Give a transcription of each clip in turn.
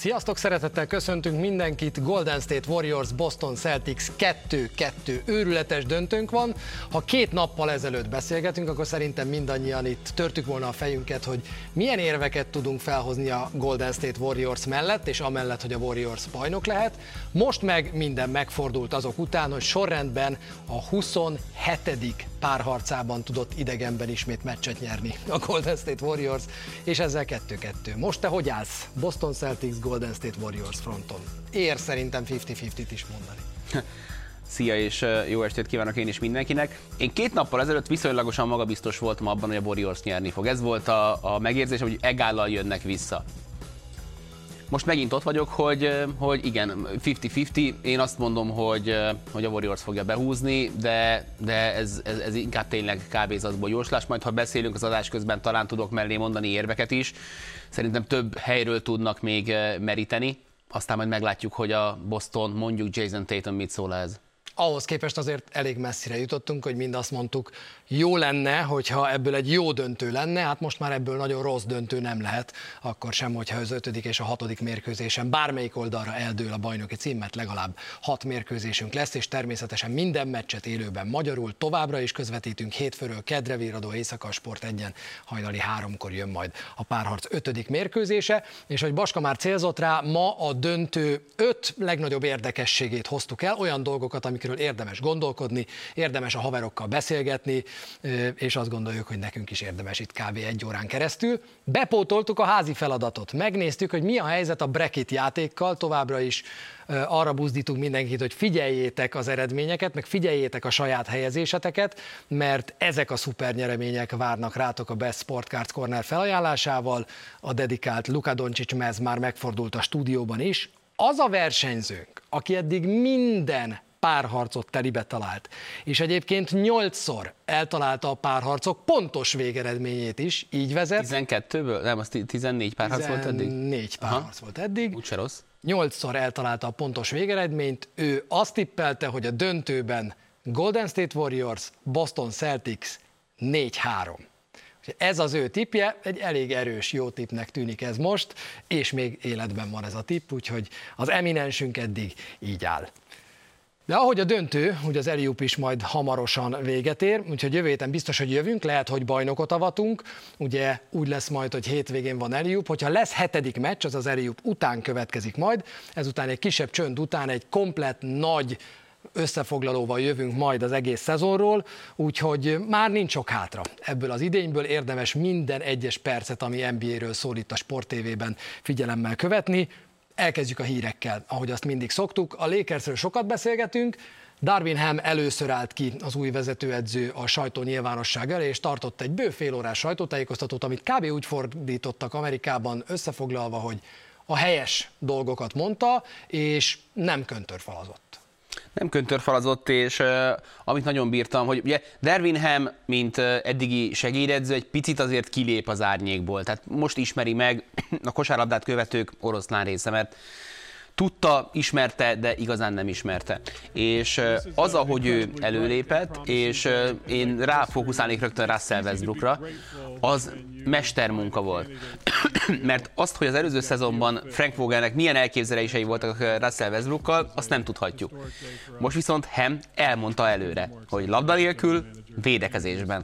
Sziasztok, szeretettel köszöntünk mindenkit. Golden State Warriors, Boston Celtics 2-2 őrületes döntőnk van. Ha két nappal ezelőtt beszélgetünk, akkor szerintem mindannyian itt törtük volna a fejünket, hogy milyen érveket tudunk felhozni a Golden State Warriors mellett, és amellett, hogy a Warriors bajnok lehet. Most meg minden megfordult azok után, hogy sorrendben a 27. párharcában tudott idegenben ismét meccset nyerni a Golden State Warriors, és ezzel 2-2. Most te hogy állsz? Boston Celtics, Golden State Warriors fronton. Ér szerintem 50-50-t is mondani. Szia és jó estét kívánok én is mindenkinek. Én két nappal ezelőtt viszonylagosan magabiztos voltam abban, hogy a Warriors nyerni fog. Ez volt a, a megérzés, hogy egállal jönnek vissza. Most megint ott vagyok, hogy, hogy igen, 50-50. Én azt mondom, hogy, hogy a Warriors fogja behúzni, de, de ez, ez, ez inkább tényleg kávézatból jóslás. Majd ha beszélünk az adás közben, talán tudok mellé mondani érveket is. Szerintem több helyről tudnak még meríteni. Aztán majd meglátjuk, hogy a Boston, mondjuk Jason Tatum mit szól ez ahhoz képest azért elég messzire jutottunk, hogy mind azt mondtuk, jó lenne, hogyha ebből egy jó döntő lenne, hát most már ebből nagyon rossz döntő nem lehet, akkor sem, hogyha az ötödik és a hatodik mérkőzésen bármelyik oldalra eldől a bajnoki cím, mert legalább hat mérkőzésünk lesz, és természetesen minden meccset élőben magyarul továbbra is közvetítünk hétfőről kedre víradó éjszaka sport egyen hajnali háromkor jön majd a párharc ötödik mérkőzése, és hogy Baska már célzott rá, ma a döntő öt legnagyobb érdekességét hoztuk el, olyan dolgokat, amikről érdemes gondolkodni, érdemes a haverokkal beszélgetni, és azt gondoljuk, hogy nekünk is érdemes itt kb. egy órán keresztül. Bepótoltuk a házi feladatot, megnéztük, hogy mi a helyzet a Brekit játékkal, továbbra is arra buzdítunk mindenkit, hogy figyeljétek az eredményeket, meg figyeljétek a saját helyezéseteket, mert ezek a szuper nyeremények várnak rátok a Best Sport Cards Corner felajánlásával. A dedikált Luka Doncic mez már megfordult a stúdióban is. Az a versenyzőnk, aki eddig minden párharcot telibe talált. És egyébként nyolcszor eltalálta a párharcok pontos végeredményét is, így vezet. 12-ből? Nem, az 14 párharc volt eddig? 14 párharc volt eddig. Úgyse rossz. Nyolcszor eltalálta a pontos végeredményt. Ő azt tippelte, hogy a döntőben Golden State Warriors, Boston Celtics 4-3. Ez az ő tipje, egy elég erős, jó tipnek tűnik ez most, és még életben van ez a tipp, úgyhogy az eminensünk eddig így áll. De ahogy a döntő, hogy az Eliup is majd hamarosan véget ér, úgyhogy jövő héten biztos, hogy jövünk, lehet, hogy bajnokot avatunk, ugye úgy lesz majd, hogy hétvégén van Eliup, hogyha lesz hetedik meccs, az az Eliup után következik majd, ezután egy kisebb csönd után egy komplett nagy összefoglalóval jövünk majd az egész szezonról, úgyhogy már nincs sok hátra. Ebből az idényből érdemes minden egyes percet, ami NBA-ről szól itt a Sport TV-ben figyelemmel követni. Elkezdjük a hírekkel, ahogy azt mindig szoktuk. A Lakersről sokat beszélgetünk, Darwin Ham először állt ki az új vezetőedző a sajtó nyilvánosság elé, és tartott egy bő fél órás sajtótájékoztatót, amit kb. úgy fordítottak Amerikában összefoglalva, hogy a helyes dolgokat mondta, és nem köntörfalazott nem köntörfalazott, és uh, amit nagyon bírtam, hogy ugye Derwin Ham, mint uh, eddigi segédedző, egy picit azért kilép az árnyékból. Tehát most ismeri meg a kosárlabdát követők oroszlán része, mert tudta, ismerte, de igazán nem ismerte. És az, ahogy ő előlépett, és én ráfókuszálnék rögtön Russell Westbrookra, az mestermunka volt. Mert azt, hogy az előző szezonban Frank Vogelnek milyen elképzelései voltak Russell Westbrookkal, azt nem tudhatjuk. Most viszont Hem elmondta előre, hogy labda nélkül védekezésben.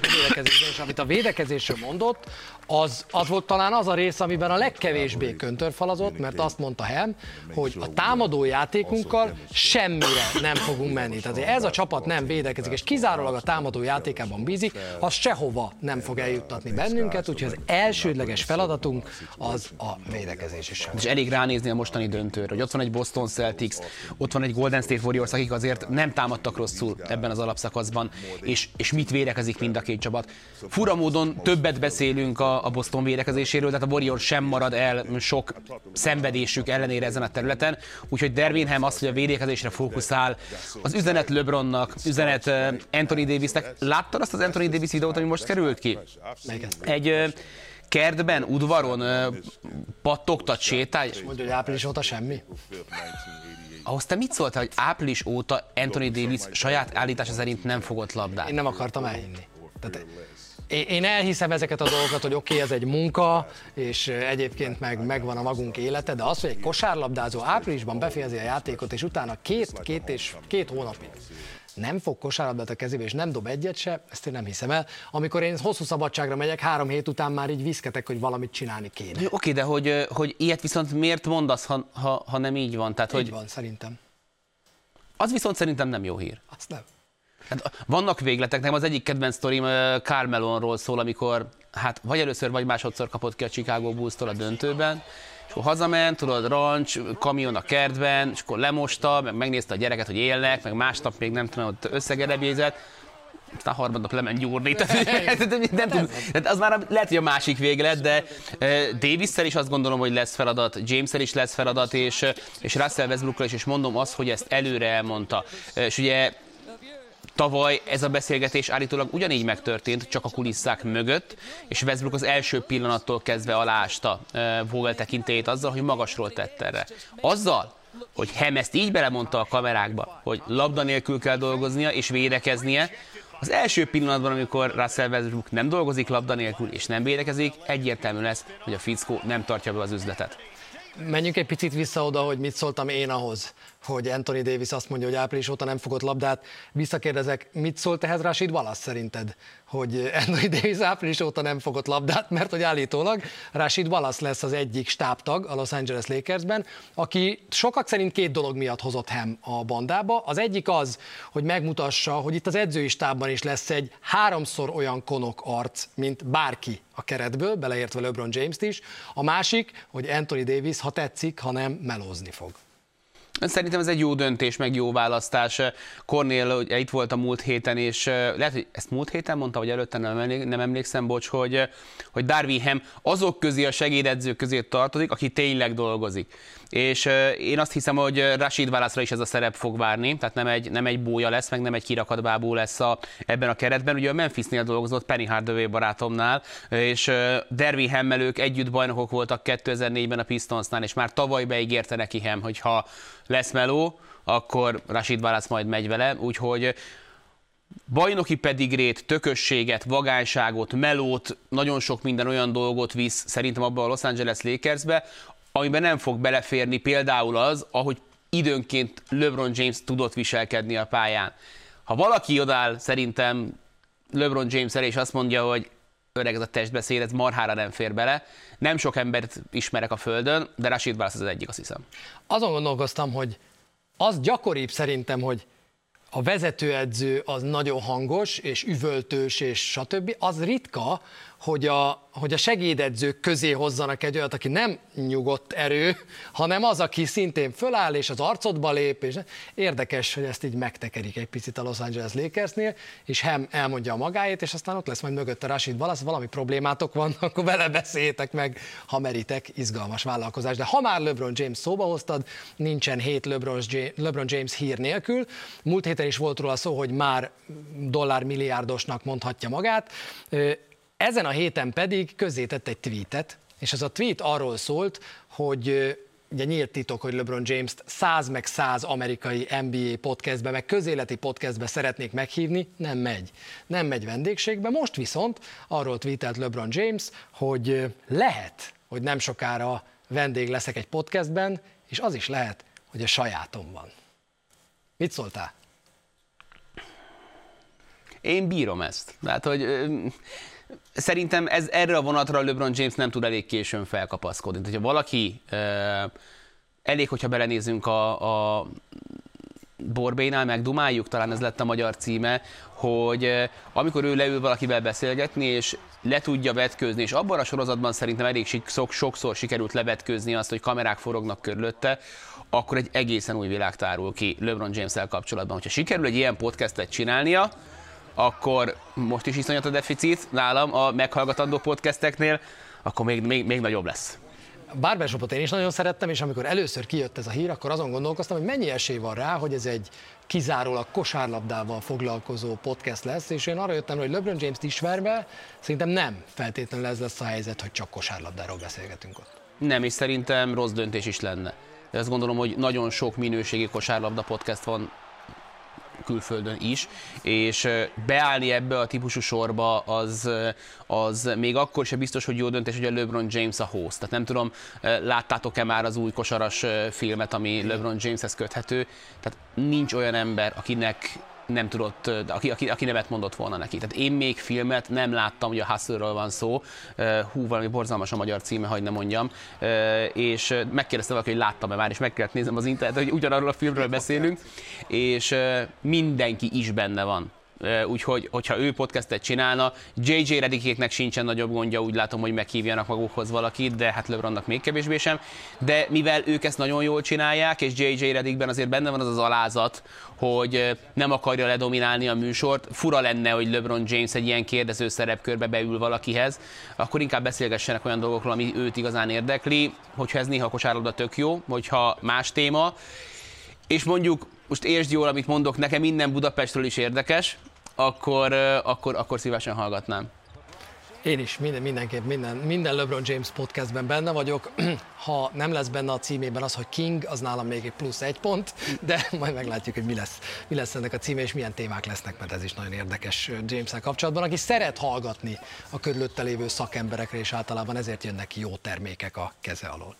védekezésben, és amit a védekezésről mondott, az, az volt talán az a rész, amiben a legkevésbé köntörfalazott, mert azt mondta Hem, hogy a támadó játékunkkal semmire nem fogunk menni. Tehát ez a csapat nem védekezik, és kizárólag a támadó játékában bízik, az sehova nem fog eljuttatni bennünket, úgyhogy az elsődleges feladatunk az a védekezés is. És elég ránézni a mostani döntőre, hogy ott van egy Boston Celtics, ott van egy Golden State Warriors, akik azért nem támadtak rosszul ebben az alapszakaszban, és, és mit védekezik mind a két csapat. Fura módon többet beszélünk a, a Boston védekezéséről, tehát a Warriors sem marad el sok szenvedésük ellenére ezen a területen, úgyhogy Dervinham az, hogy a védekezésre fókuszál, az üzenet LeBronnak, üzenet Anthony Davisnek. Láttad azt az Anthony Davis videót, ami most került ki? Egy kertben, udvaron pattogtat, sétál. És mondja, hogy április óta semmi? Ahhoz te mit szóltál, hogy április óta Anthony Davis saját állítása szerint nem fogott labdát? Én nem akartam elhinni. Tehát én elhiszem ezeket a dolgokat, hogy oké, okay, ez egy munka, és egyébként meg megvan a magunk élete, de az, hogy egy kosárlabdázó áprilisban befejezi a játékot, és utána két, két és két hónapig nem fog kosárlabdát a kezébe, és nem dob egyet se, ezt én nem hiszem el. Amikor én hosszú szabadságra megyek, három hét után már így viszketek, hogy valamit csinálni kéne. Oké, okay, de hogy, hogy ilyet viszont miért mondasz, ha, ha, ha nem így van? Tehát, így hogy... van, szerintem. Az viszont szerintem nem jó hír. Azt nem. Hát vannak végletek, nekem az egyik kedvenc sztorim Carmelonról szól, amikor hát vagy először, vagy másodszor kapott ki a Chicago bulls a döntőben, és akkor hazament, tudod, rancs, kamion a kertben, és akkor lemosta, meg megnézte a gyereket, hogy élnek, meg másnap még nem tudom, ott összegerebézett, aztán harmadnap lement gyúrni. Tehát, nem tud, tehát az már lehet, hogy a másik véglet, de davis is azt gondolom, hogy lesz feladat, james is lesz feladat, és, és Russell westbrook is, és mondom azt, hogy ezt előre elmondta. És ugye Tavaly ez a beszélgetés állítólag ugyanígy megtörtént, csak a kulisszák mögött, és Westbrook az első pillanattól kezdve alásta Vogel tekintélyét azzal, hogy magasról tett erre. Azzal, hogy Hem ezt így belemondta a kamerákba, hogy labda nélkül kell dolgoznia és védekeznie, az első pillanatban, amikor Russell Westbrook nem dolgozik labda nélkül és nem védekezik, egyértelmű lesz, hogy a fickó nem tartja be az üzletet. Menjünk egy picit vissza oda, hogy mit szóltam én ahhoz, hogy Anthony Davis azt mondja, hogy április óta nem fogott labdát. Visszakérdezek, mit szólt ehhez Rashid Wallace szerinted, hogy Anthony Davis április óta nem fogott labdát, mert hogy állítólag Rashid Wallace lesz az egyik stábtag a Los Angeles Lakersben, aki sokak szerint két dolog miatt hozott hem a bandába. Az egyik az, hogy megmutassa, hogy itt az edzői stábban is lesz egy háromszor olyan konok arc, mint bárki a keretből, beleértve LeBron James-t is. A másik, hogy Anthony Davis, ha tetszik, hanem melózni fog. Szerintem ez egy jó döntés, meg jó választás. Cornél ugye itt volt a múlt héten, és lehet, hogy ezt múlt héten mondta, vagy előtte nem, emlék, nem emlékszem, bocs, hogy, hogy Darwin azok közé, a segédedzők közé tartozik, aki tényleg dolgozik és én azt hiszem, hogy Rashid válaszra is ez a szerep fog várni, tehát nem egy, nem egy bója lesz, meg nem egy kirakatbábú lesz a, ebben a keretben. Ugye a Memphisnél dolgozott Penny Hardaway barátomnál, és Dervi Hemmelők együtt bajnokok voltak 2004-ben a Pistonsnál, és már tavaly beígérte neki Hem, hogy ha lesz meló, akkor Rashid Válasz majd megy vele, úgyhogy bajnoki pedigrét, tökösséget, vagányságot, melót, nagyon sok minden olyan dolgot visz szerintem abba a Los Angeles Lakersbe, amiben nem fog beleférni például az, ahogy időnként LeBron James tudott viselkedni a pályán. Ha valaki odáll szerintem LeBron James és azt mondja, hogy öreg ez a testbeszéd, ez marhára nem fér bele. Nem sok embert ismerek a földön, de Rashid Wallace az egyik, azt hiszem. Azon gondolkoztam, hogy az gyakoribb szerintem, hogy a vezetőedző az nagyon hangos, és üvöltős, és stb. Az ritka, hogy a, hogy a segédedzők közé hozzanak egy olyat, aki nem nyugodt erő, hanem az, aki szintén föláll, és az arcodba lép, és érdekes, hogy ezt így megtekerik egy picit a Los Angeles Lakersnél, és Hem elmondja a magáét, és aztán ott lesz majd mögötte Rashid Wallace, valami problémátok van, akkor vele beszéltek meg, ha meritek, izgalmas vállalkozás. De ha már LeBron James szóba hoztad, nincsen hét LeBron James, LeBron James hír nélkül. Múlt héten is volt róla szó, hogy már dollármilliárdosnak mondhatja magát ezen a héten pedig közzétett egy tweetet, és ez a tweet arról szólt, hogy ugye nyílt titok, hogy LeBron James-t 100 meg 100 amerikai NBA podcastbe, meg közéleti podcastbe szeretnék meghívni, nem megy. Nem megy vendégségbe. Most viszont arról tweetelt LeBron James, hogy lehet, hogy nem sokára vendég leszek egy podcastben, és az is lehet, hogy a sajátom van. Mit szóltál? Én bírom ezt. Tehát, hogy szerintem ez, erre a vonatra LeBron James nem tud elég későn felkapaszkodni. Tehát, hogyha valaki elég, hogyha belenézünk a, a Borbénál megdumáljuk, talán ez lett a magyar címe, hogy amikor ő leül valakivel beszélgetni, és le tudja vetkőzni, és abban a sorozatban szerintem elég sokszor sikerült levetkőzni azt, hogy kamerák forognak körülötte, akkor egy egészen új világ tárul ki LeBron James-el kapcsolatban. Hogyha sikerül egy ilyen podcastet csinálnia, akkor most is iszonyat a deficit nálam a meghallgatandó podcasteknél, akkor még, még, még nagyobb lesz. Barbershopot én is nagyon szerettem, és amikor először kijött ez a hír, akkor azon gondolkoztam, hogy mennyi esély van rá, hogy ez egy kizárólag kosárlabdával foglalkozó podcast lesz, és én arra jöttem, hogy LeBron James-t ismerve, szerintem nem feltétlenül ez lesz a helyzet, hogy csak kosárlabdáról beszélgetünk ott. Nem, és szerintem rossz döntés is lenne. De azt gondolom, hogy nagyon sok minőségi kosárlabda podcast van külföldön is, és beállni ebbe a típusú sorba az, az még akkor sem biztos, hogy jó döntés, hogy a LeBron James a host. Tehát nem tudom, láttátok-e már az új kosaras filmet, ami LeBron Jameshez köthető, tehát nincs olyan ember, akinek nem tudott, aki, aki, aki nevet mondott volna neki. Tehát én még filmet nem láttam, hogy a hustle van szó, hú, valami borzalmas a magyar címe, hogy nem mondjam, és megkérdezte valaki, hogy láttam-e már, és meg kellett néznem az internetet, hogy ugyanarról a filmről beszélünk, és mindenki is benne van úgyhogy hogyha ő podcastet csinálna, JJ Redikéknek sincsen nagyobb gondja, úgy látom, hogy meghívjanak magukhoz valakit, de hát LeBronnak még kevésbé sem, de mivel ők ezt nagyon jól csinálják, és JJ Redikben azért benne van az az alázat, hogy nem akarja ledominálni a műsort, fura lenne, hogy LeBron James egy ilyen kérdező szerepkörbe beül valakihez, akkor inkább beszélgessenek olyan dolgokról, ami őt igazán érdekli, hogyha ez néha kosárlabda tök jó, hogyha más téma, és mondjuk most értsd jól, amit mondok, nekem minden Budapestről is érdekes, akkor, akkor, akkor szívesen hallgatnám. Én is minden, mindenképp minden, minden LeBron James podcastben benne vagyok. Ha nem lesz benne a címében az, hogy King, az nálam még egy plusz egy pont, de majd meglátjuk, hogy mi lesz, mi lesz ennek a címe, és milyen témák lesznek, mert ez is nagyon érdekes james kapcsolatban, aki szeret hallgatni a körülötte lévő szakemberekre, és általában ezért jönnek jó termékek a keze alól.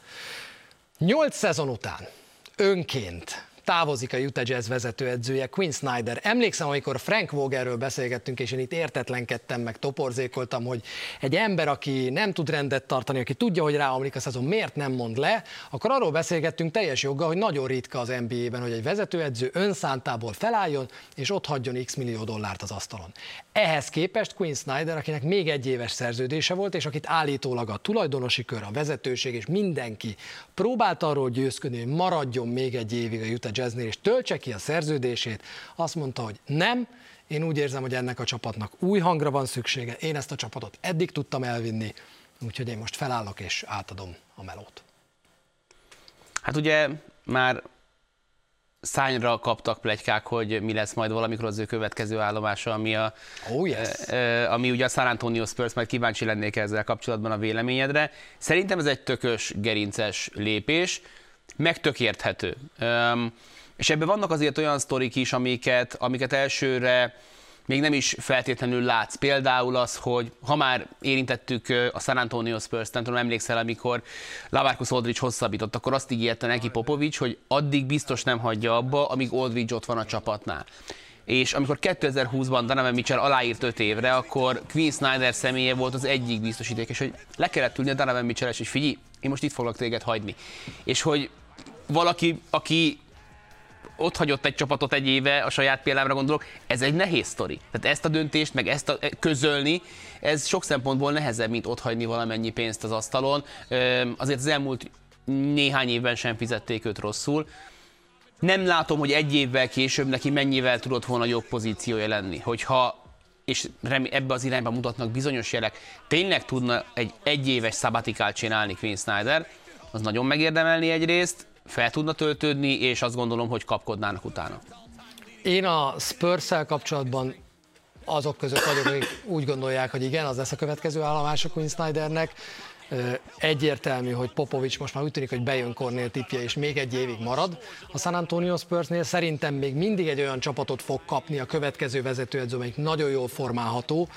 Nyolc szezon után önként távozik a Utah Jazz vezetőedzője, Quinn Snyder. Emlékszem, amikor Frank Vogelről beszélgettünk, és én itt értetlenkedtem, meg toporzékoltam, hogy egy ember, aki nem tud rendet tartani, aki tudja, hogy ráomlik a szezon, miért nem mond le, akkor arról beszélgettünk teljes joggal, hogy nagyon ritka az NBA-ben, hogy egy vezetőedző önszántából felálljon, és ott hagyjon x millió dollárt az asztalon. Ehhez képest Quinn Snyder, akinek még egy éves szerződése volt, és akit állítólag a tulajdonosi kör, a vezetőség és mindenki próbált arról győzködni, hogy maradjon még egy évig a Utah Jazznél, és töltse ki a szerződését, azt mondta, hogy nem, én úgy érzem, hogy ennek a csapatnak új hangra van szüksége, én ezt a csapatot eddig tudtam elvinni, úgyhogy én most felállok és átadom a melót. Hát ugye már szányra kaptak plegykák, hogy mi lesz majd valamikor az ő következő állomása, ami, a, oh, yes. ami ugye a San Antonio Spurs, majd kíváncsi lennék ezzel kapcsolatban a véleményedre. Szerintem ez egy tökös, gerinces lépés, meg tök érthető. És ebben vannak azért olyan sztorik is, amiket, amiket elsőre még nem is feltétlenül látsz. Például az, hogy ha már érintettük a San Antonio Spurs, nem tudom, emlékszel, amikor Lavarcus Aldridge hosszabbított, akkor azt ígérte neki Popovics, hogy addig biztos nem hagyja abba, amíg Aldridge ott van a csapatnál és amikor 2020-ban Donovan Mitchell aláírt 5 évre, akkor Queen Snyder személye volt az egyik biztosíték, és hogy le kellett ülni a Donovan mitchell és figyelj, én most itt foglak téged hagyni. És hogy valaki, aki ott hagyott egy csapatot egy éve, a saját példámra gondolok, ez egy nehéz sztori. Tehát ezt a döntést, meg ezt a, e, közölni, ez sok szempontból nehezebb, mint ott hagyni valamennyi pénzt az asztalon. Azért az elmúlt néhány évben sem fizették őt rosszul. Nem látom, hogy egy évvel később neki mennyivel tudott volna jobb pozíciója lenni. Hogyha és ebbe az irányba mutatnak bizonyos jelek, tényleg tudna egy egyéves szabatikát csinálni Quinn Snyder, az nagyon megérdemelni egyrészt, fel tudna töltődni, és azt gondolom, hogy kapkodnának utána. Én a spurs kapcsolatban azok között vagyok, akik úgy gondolják, hogy igen, az lesz a következő állomás a Quinn Snydernek. Egyértelmű, hogy Popovics most már úgy tűnik, hogy bejön Cornél tipje, és még egy évig marad. A San Antonio Spursnél szerintem még mindig egy olyan csapatot fog kapni a következő vezetőedző, amelyik nagyon jól formálható,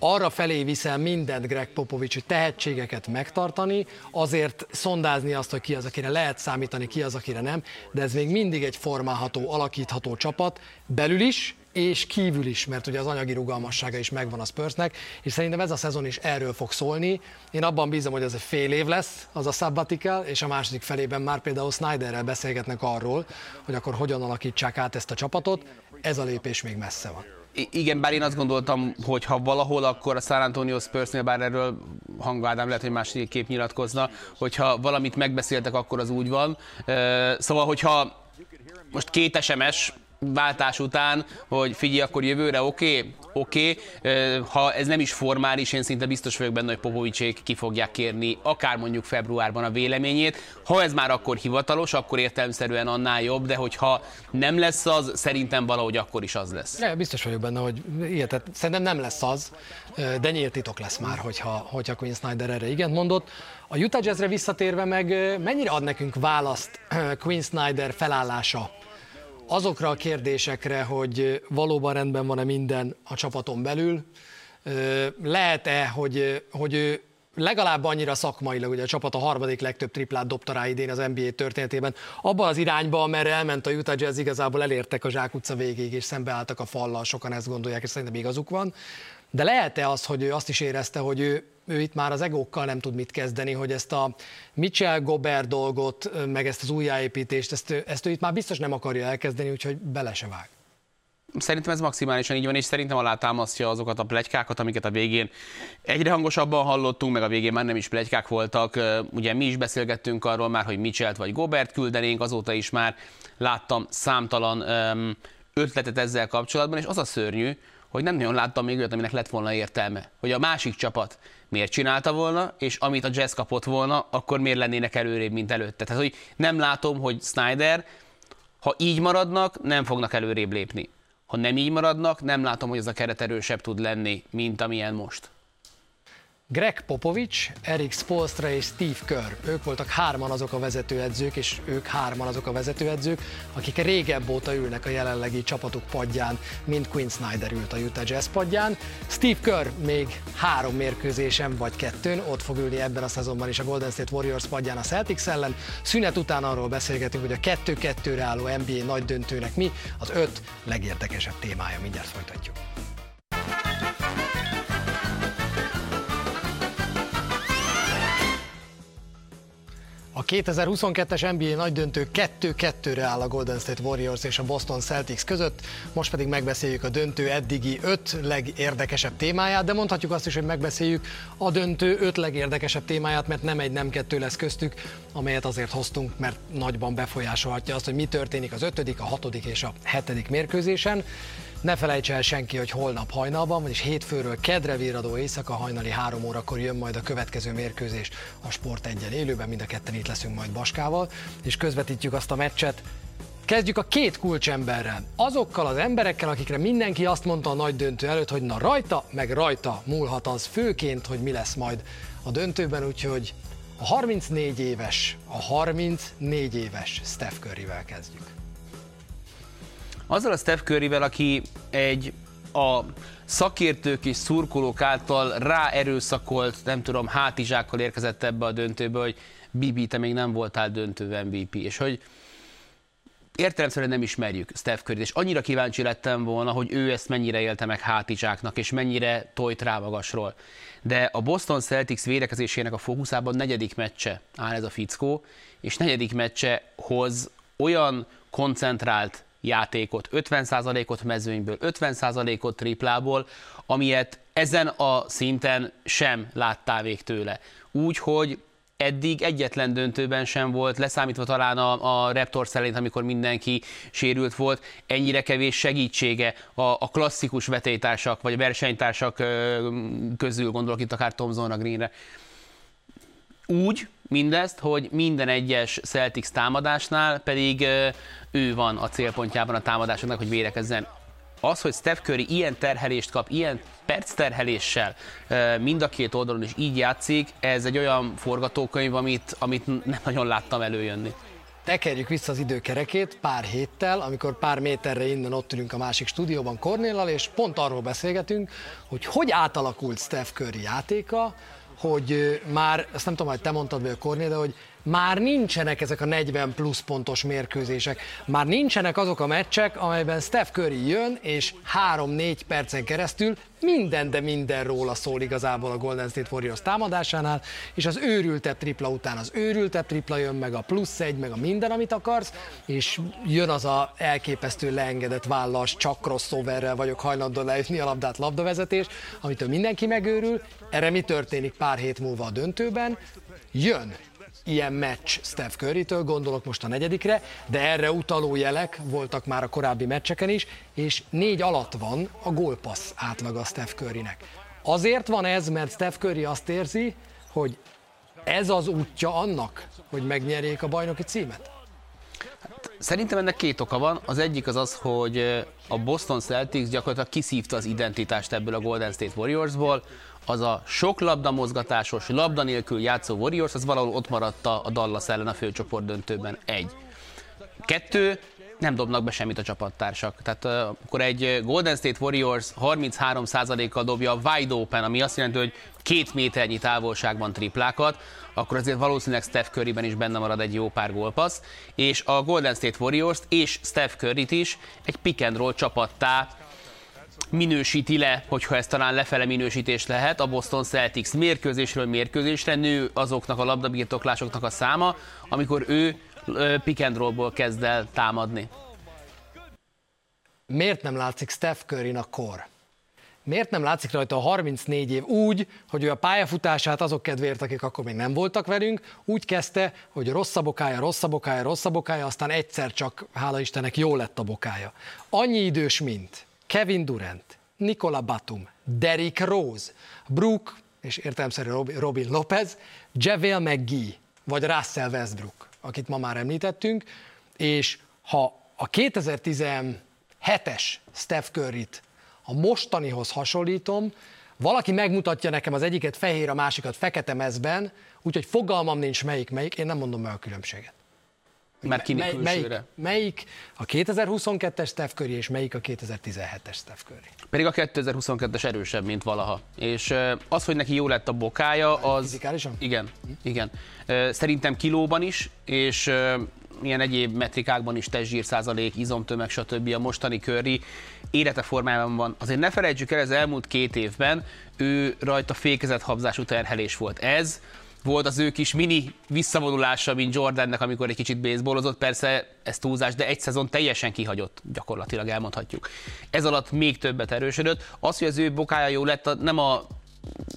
arra felé viszel mindent Greg Popovics, hogy tehetségeket megtartani, azért szondázni azt, hogy ki az, akire lehet számítani, ki az, akire nem, de ez még mindig egy formálható, alakítható csapat, belül is, és kívül is, mert ugye az anyagi rugalmassága is megvan a Spursnek, és szerintem ez a szezon is erről fog szólni. Én abban bízom, hogy ez egy fél év lesz, az a sabbatical, és a második felében már például Snyderrel beszélgetnek arról, hogy akkor hogyan alakítsák át ezt a csapatot. Ez a lépés még messze van igen, bár én azt gondoltam, hogy ha valahol, akkor a San Antonio Spursnél, bár erről hangvádám lehet, hogy második kép nyilatkozna, hogyha valamit megbeszéltek, akkor az úgy van. Szóval, hogyha most két SMS váltás után, hogy figyelj, akkor jövőre oké, okay, oké, okay. ha ez nem is formális, én szinte biztos vagyok benne, hogy Popovicsék ki fogják kérni akár mondjuk februárban a véleményét. Ha ez már akkor hivatalos, akkor értelmszerűen annál jobb, de hogyha nem lesz az, szerintem valahogy akkor is az lesz. Ja, biztos vagyok benne, hogy ilyet, tehát szerintem nem lesz az, de nyílt titok lesz már, hogyha, hogyha Quinn Snyder erre igen mondott. A Utah Jazzre visszatérve meg mennyire ad nekünk választ Quinn Snyder felállása azokra a kérdésekre, hogy valóban rendben van-e minden a csapaton belül, lehet-e, hogy, hogy ő legalább annyira szakmailag, ugye a csapat a harmadik legtöbb triplát dobta rá idén az NBA történetében, abban az irányba, amerre elment a Utah Jazz, igazából elértek a Zsák utca végéig, és szembeálltak a fallal, sokan ezt gondolják, és szerintem igazuk van. De lehet-e az, hogy ő azt is érezte, hogy ő, ő itt már az egókkal nem tud mit kezdeni, hogy ezt a Mitchell Gobert dolgot, meg ezt az újjáépítést, ezt, ezt ő itt már biztos nem akarja elkezdeni, úgyhogy bele se vág. Szerintem ez maximálisan így van, és szerintem alátámasztja azokat a plegykákat, amiket a végén egyre hangosabban hallottunk, meg a végén már nem is plegykák voltak. Ugye mi is beszélgettünk arról már, hogy Mitchell vagy Gobert küldenénk, azóta is már láttam számtalan ötletet ezzel kapcsolatban, és az a szörnyű, hogy nem nagyon láttam még olyat, aminek lett volna értelme. Hogy a másik csapat miért csinálta volna, és amit a Jazz kapott volna, akkor miért lennének előrébb, mint előtte. Tehát, hogy nem látom, hogy Snyder, ha így maradnak, nem fognak előrébb lépni. Ha nem így maradnak, nem látom, hogy ez a keret erősebb tud lenni, mint amilyen most. Greg Popovich, Erik Spolstra és Steve Kerr. Ők voltak hárman azok a vezetőedzők, és ők hárman azok a vezetőedzők, akik régebb óta ülnek a jelenlegi csapatuk padján, mint Quinn Snyder ült a Utah Jazz padján. Steve Kerr még három mérkőzésen vagy kettőn, ott fog ülni ebben a szezonban is a Golden State Warriors padján a Celtics ellen. Szünet után arról beszélgetünk, hogy a 2-2-re álló NBA nagy döntőnek mi az öt legérdekesebb témája. Mindjárt folytatjuk. A 2022-es NBA nagy döntő 2-2-re áll a Golden State Warriors és a Boston Celtics között, most pedig megbeszéljük a döntő eddigi öt legérdekesebb témáját, de mondhatjuk azt is, hogy megbeszéljük a döntő öt legérdekesebb témáját, mert nem egy, nem kettő lesz köztük, amelyet azért hoztunk, mert nagyban befolyásolhatja azt, hogy mi történik az ötödik, a hatodik és a hetedik mérkőzésen. Ne felejts el senki, hogy holnap hajnalban, vagyis hétfőről kedre virradó éjszaka hajnali három órakor jön majd a következő mérkőzés a Sport egyen élőben, mind a ketten itt leszünk majd Baskával, és közvetítjük azt a meccset, Kezdjük a két kulcsemberrel. Azokkal az emberekkel, akikre mindenki azt mondta a nagy döntő előtt, hogy na rajta, meg rajta múlhat az főként, hogy mi lesz majd a döntőben, úgyhogy a 34 éves, a 34 éves Steph Curryvel kezdjük. Azzal a Steph Curryvel, aki egy a szakértők és szurkolók által ráerőszakolt, nem tudom, hátizsákkal érkezett ebbe a döntőbe, hogy Bibi, te még nem voltál döntő MVP, és hogy értelemszerűen nem ismerjük Steph curry és annyira kíváncsi lettem volna, hogy ő ezt mennyire élte meg hátizsáknak, és mennyire tojt rá magasról. De a Boston Celtics védekezésének a fókuszában negyedik meccse áll ez a fickó, és negyedik meccse hoz olyan koncentrált játékot, 50%-ot mezőnyből, 50%-ot triplából, amilyet ezen a szinten sem láttál vég tőle. Úgyhogy eddig egyetlen döntőben sem volt, leszámítva talán a, a Raptor szerint, amikor mindenki sérült volt, ennyire kevés segítsége a, a klasszikus vetélytársak, vagy a versenytársak közül, gondolok itt akár Tomzonra, Greenre. Úgy, mindezt, hogy minden egyes Celtics támadásnál pedig ő van a célpontjában a támadásoknak, hogy védekezzen. Az, hogy Steph Curry ilyen terhelést kap, ilyen perc terheléssel mind a két oldalon is így játszik, ez egy olyan forgatókönyv, amit, amit nem nagyon láttam előjönni. Tekerjük vissza az időkerekét pár héttel, amikor pár méterre innen ott ülünk a másik stúdióban Kornéllal, és pont arról beszélgetünk, hogy hogy átalakult Steph Curry játéka, hogy már, ezt nem tudom, hogy te mondtad, vagy a Kornél, de hogy már nincsenek ezek a 40 plusz pontos mérkőzések. Már nincsenek azok a meccsek, amelyben Steph Curry jön, és 3-4 percen keresztül minden, de minden róla szól igazából a Golden State Warriors támadásánál, és az őrültebb tripla után az őrültebb tripla jön, meg a plusz egy, meg a minden, amit akarsz, és jön az a elképesztő leengedett vállas, csak crossoverrel vagyok hajlandó leütni a labdát labdavezetés, amitől mindenki megőrül. Erre mi történik pár hét múlva a döntőben? Jön ilyen meccs Steph Curry-től, gondolok most a negyedikre, de erre utaló jelek voltak már a korábbi meccseken is, és négy alatt van a gólpassz átlaga Steph Currynek. Azért van ez, mert Steph Curry azt érzi, hogy ez az útja annak, hogy megnyerjék a bajnoki címet? Szerintem ennek két oka van. Az egyik az az, hogy a Boston Celtics gyakorlatilag kiszívta az identitást ebből a Golden State Warriorsból az a sok labda mozgatásos, labda nélkül játszó Warriors, az valahol ott maradt a Dallas ellen a főcsoport döntőben. Egy. Kettő, nem dobnak be semmit a csapattársak. Tehát uh, akkor egy Golden State Warriors 33%-kal dobja a wide open, ami azt jelenti, hogy két méternyi távolságban triplákat, akkor azért valószínűleg Steph Curryben is benne marad egy jó pár gólpassz, és a Golden State Warriors-t és Steph Curryt is egy pick and roll csapattá minősíti le, hogyha ez talán lefele minősítés lehet, a Boston Celtics mérkőzésről mérkőzésre nő azoknak a labdabirtoklásoknak a száma, amikor ő pick and rollból kezd el támadni. Miért nem látszik Steph curry a kor? Miért nem látszik rajta a 34 év úgy, hogy ő a pályafutását azok kedvéért, akik akkor még nem voltak velünk, úgy kezdte, hogy rossz a bokája, rossz a bokája, rossz a bokája, aztán egyszer csak, hála Istennek, jó lett a bokája. Annyi idős, mint Kevin Durant, Nikola Batum, Derrick Rose, Brook, és értelemszerűen Robin Lopez, Javel McGee, vagy Russell Westbrook akit ma már említettünk, és ha a 2017-es Steph Curry-t a mostanihoz hasonlítom, valaki megmutatja nekem az egyiket fehér, a másikat fekete mezben, úgyhogy fogalmam nincs melyik melyik, én nem mondom meg a különbséget. Mert kinek mely, melyik, melyik a 2022-es Steph Curry, és melyik a 2017-es Steph Curry? Pedig a 2022-es erősebb, mint valaha. És az, hogy neki jó lett a bokája, az... Fizikálisan? Igen, igen. Szerintem kilóban is, és ilyen egyéb metrikákban is testzsír százalék, izomtömeg, stb. a mostani köri élete formájában van. Azért ne felejtsük el, ez elmúlt két évben ő rajta fékezett habzású terhelés volt. Ez volt az ő kis mini visszavonulása, mint Jordannek, amikor egy kicsit baseballozott, persze ez túlzás, de egy szezon teljesen kihagyott, gyakorlatilag elmondhatjuk. Ez alatt még többet erősödött. Az, hogy az ő bokája jó lett, nem a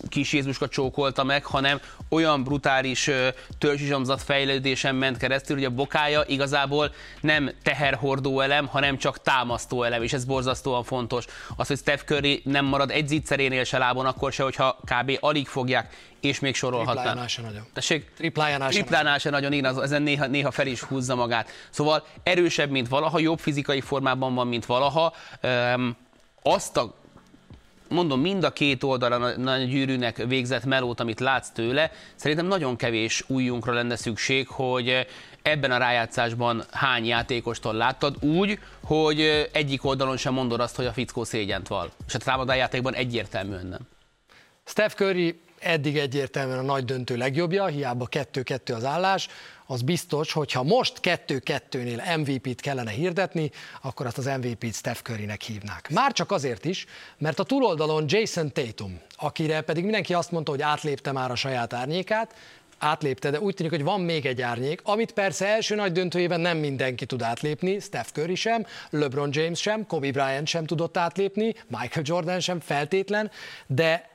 kis Jézuska csókolta meg, hanem olyan brutális törzsizomzat fejlődésen ment keresztül, hogy a bokája igazából nem teherhordó elem, hanem csak támasztó elem, és ez borzasztóan fontos. Az, hogy Steph Curry nem marad egy zicserénél se lábon, akkor se, hogyha kb. alig fogják, és még sorolhatnám. Triplájánál se nagyon. Tessék? Triplájánál se Triplánál se nagyon, igen, ezen néha, néha fel is húzza magát. Szóval erősebb, mint valaha, jobb fizikai formában van, mint valaha. Um, azt a mondom, mind a két oldalon a gyűrűnek végzett melót, amit látsz tőle, szerintem nagyon kevés újjunkra lenne szükség, hogy ebben a rájátszásban hány játékostól láttad úgy, hogy egyik oldalon sem mondod azt, hogy a fickó szégyent val. És a támadójátékban egyértelműen nem. Steph Curry eddig egyértelműen a nagy döntő legjobbja, hiába 2-2 az állás, az biztos, hogy ha most 2-2-nél MVP-t kellene hirdetni, akkor azt az MVP-t Steph Curry-nek hívnák. Már csak azért is, mert a túloldalon Jason Tatum, akire pedig mindenki azt mondta, hogy átlépte már a saját árnyékát, átlépte, de úgy tűnik, hogy van még egy árnyék, amit persze első nagy döntőjében nem mindenki tud átlépni, Steph Curry sem, LeBron James sem, Kobe Bryant sem tudott átlépni, Michael Jordan sem feltétlen, de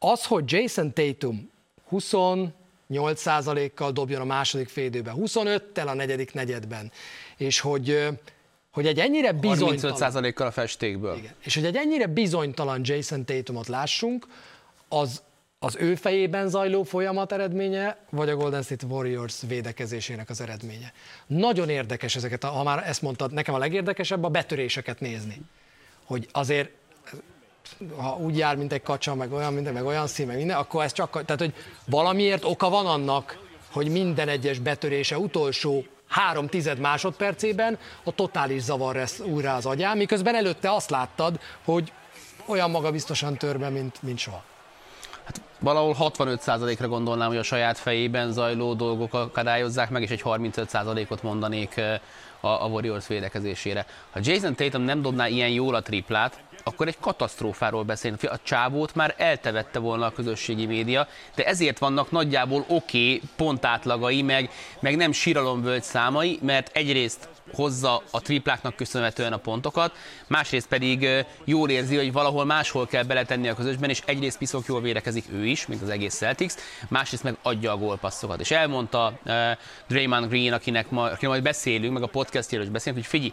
az, hogy Jason Tatum 28%-kal dobjon a második félidőben, 25-tel a negyedik negyedben, és hogy, hogy egy ennyire bizonytalan... 35%-kal a festékből. Igen, és hogy egy ennyire bizonytalan Jason Tatumot lássunk, az az ő fejében zajló folyamat eredménye, vagy a Golden State Warriors védekezésének az eredménye. Nagyon érdekes ezeket, ha már ezt mondtad, nekem a legérdekesebb a betöréseket nézni. Hogy azért ha úgy jár, mint egy kacsa, meg olyan, minden, meg olyan szín, meg minden, akkor ez csak, tehát hogy valamiért oka van annak, hogy minden egyes betörése utolsó három tized másodpercében a totális zavar lesz újra az agyán, miközben előtte azt láttad, hogy olyan magabiztosan tör be, mint, mint soha. Hát valahol 65%-ra gondolnám, hogy a saját fejében zajló dolgok akadályozzák meg, és egy 35%-ot mondanék a, a Warriors védekezésére. Ha Jason Tatum nem dobná ilyen jól a triplát, akkor egy katasztrófáról beszélni. A csávót már eltevette volna a közösségi média, de ezért vannak nagyjából oké okay, pontátlagai, meg, meg nem síralomvölgy számai, mert egyrészt hozza a tripláknak köszönhetően a pontokat, másrészt pedig jól érzi, hogy valahol máshol kell beletenni a közösben, és egyrészt piszok jól védekezik ő is, mint az egész Celtics, másrészt meg adja a gólpasszokat. És elmondta uh, Draymond Green, akinek ma, akinek majd beszélünk, meg a podcastjáról is beszélünk, hogy figyelj,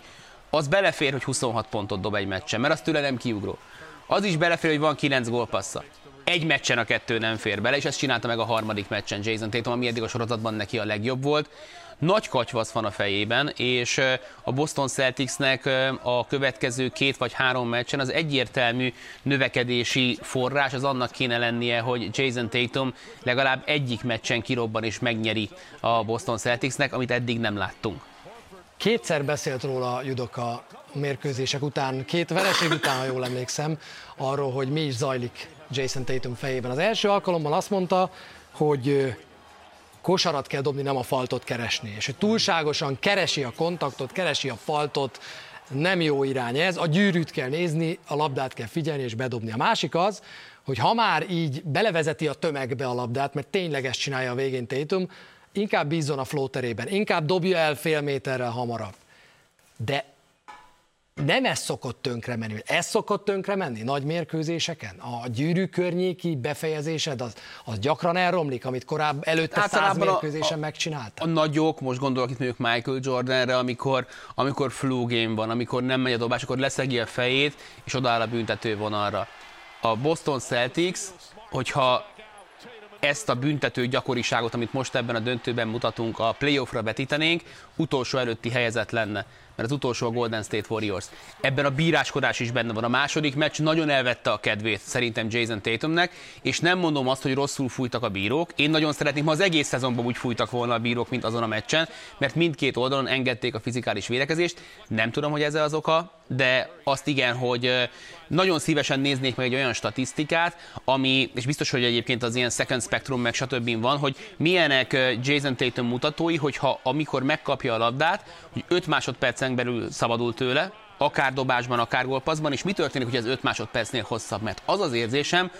az belefér, hogy 26 pontot dob egy meccsen, mert az tőle nem kiugró. Az is belefér, hogy van 9 gólpassza. Egy meccsen a kettő nem fér bele, és ezt csinálta meg a harmadik meccsen Jason Tatum, ami eddig a sorozatban neki a legjobb volt. Nagy katyvasz van a fejében, és a Boston Celticsnek a következő két vagy három meccsen az egyértelmű növekedési forrás az annak kéne lennie, hogy Jason Tatum legalább egyik meccsen kirobban és megnyeri a Boston Celticsnek, amit eddig nem láttunk. Kétszer beszélt róla Judoka mérkőzések után, két vereség után, ha jól emlékszem, arról, hogy mi is zajlik Jason Tatum fejében. Az első alkalommal azt mondta, hogy kosarat kell dobni, nem a faltot keresni. És hogy túlságosan keresi a kontaktot, keresi a faltot, nem jó irány ez, a gyűrűt kell nézni, a labdát kell figyelni és bedobni. A másik az, hogy ha már így belevezeti a tömegbe a labdát, mert tényleg ezt csinálja a végén Tatum, inkább bízzon a flóterében, inkább dobja el fél méterrel hamarabb. De nem ez szokott tönkre menni. Ez szokott tönkre menni nagy mérkőzéseken? A gyűrű környéki befejezésed az, az gyakran elromlik, amit korábban előtte száz mérkőzésen a, megcsinálta? A nagyok, most gondolok itt mondjuk Michael Jordanre, amikor, amikor flu game van, amikor nem megy a dobás, akkor leszegi a fejét, és odaáll a büntető vonalra. A Boston Celtics, hogyha ezt a büntető gyakoriságot, amit most ebben a döntőben mutatunk, a playoffra vetítenénk, utolsó előtti helyezett lenne mert az utolsó a Golden State Warriors. Ebben a bíráskodás is benne van. A második meccs nagyon elvette a kedvét szerintem Jason Tatumnek, és nem mondom azt, hogy rosszul fújtak a bírók. Én nagyon szeretném, ha az egész szezonban úgy fújtak volna a bírók, mint azon a meccsen, mert mindkét oldalon engedték a fizikális védekezést. Nem tudom, hogy ez az oka, de azt igen, hogy nagyon szívesen néznék meg egy olyan statisztikát, ami, és biztos, hogy egyébként az ilyen second spectrum meg stb. van, hogy milyenek Jason Tatum mutatói, hogyha amikor megkapja a labdát, hogy 5 másodpercen belül szabadul tőle, akár dobásban, akár golpaszban, és mi történik, hogy ez 5 másodpercnél hosszabb, mert az az érzésem,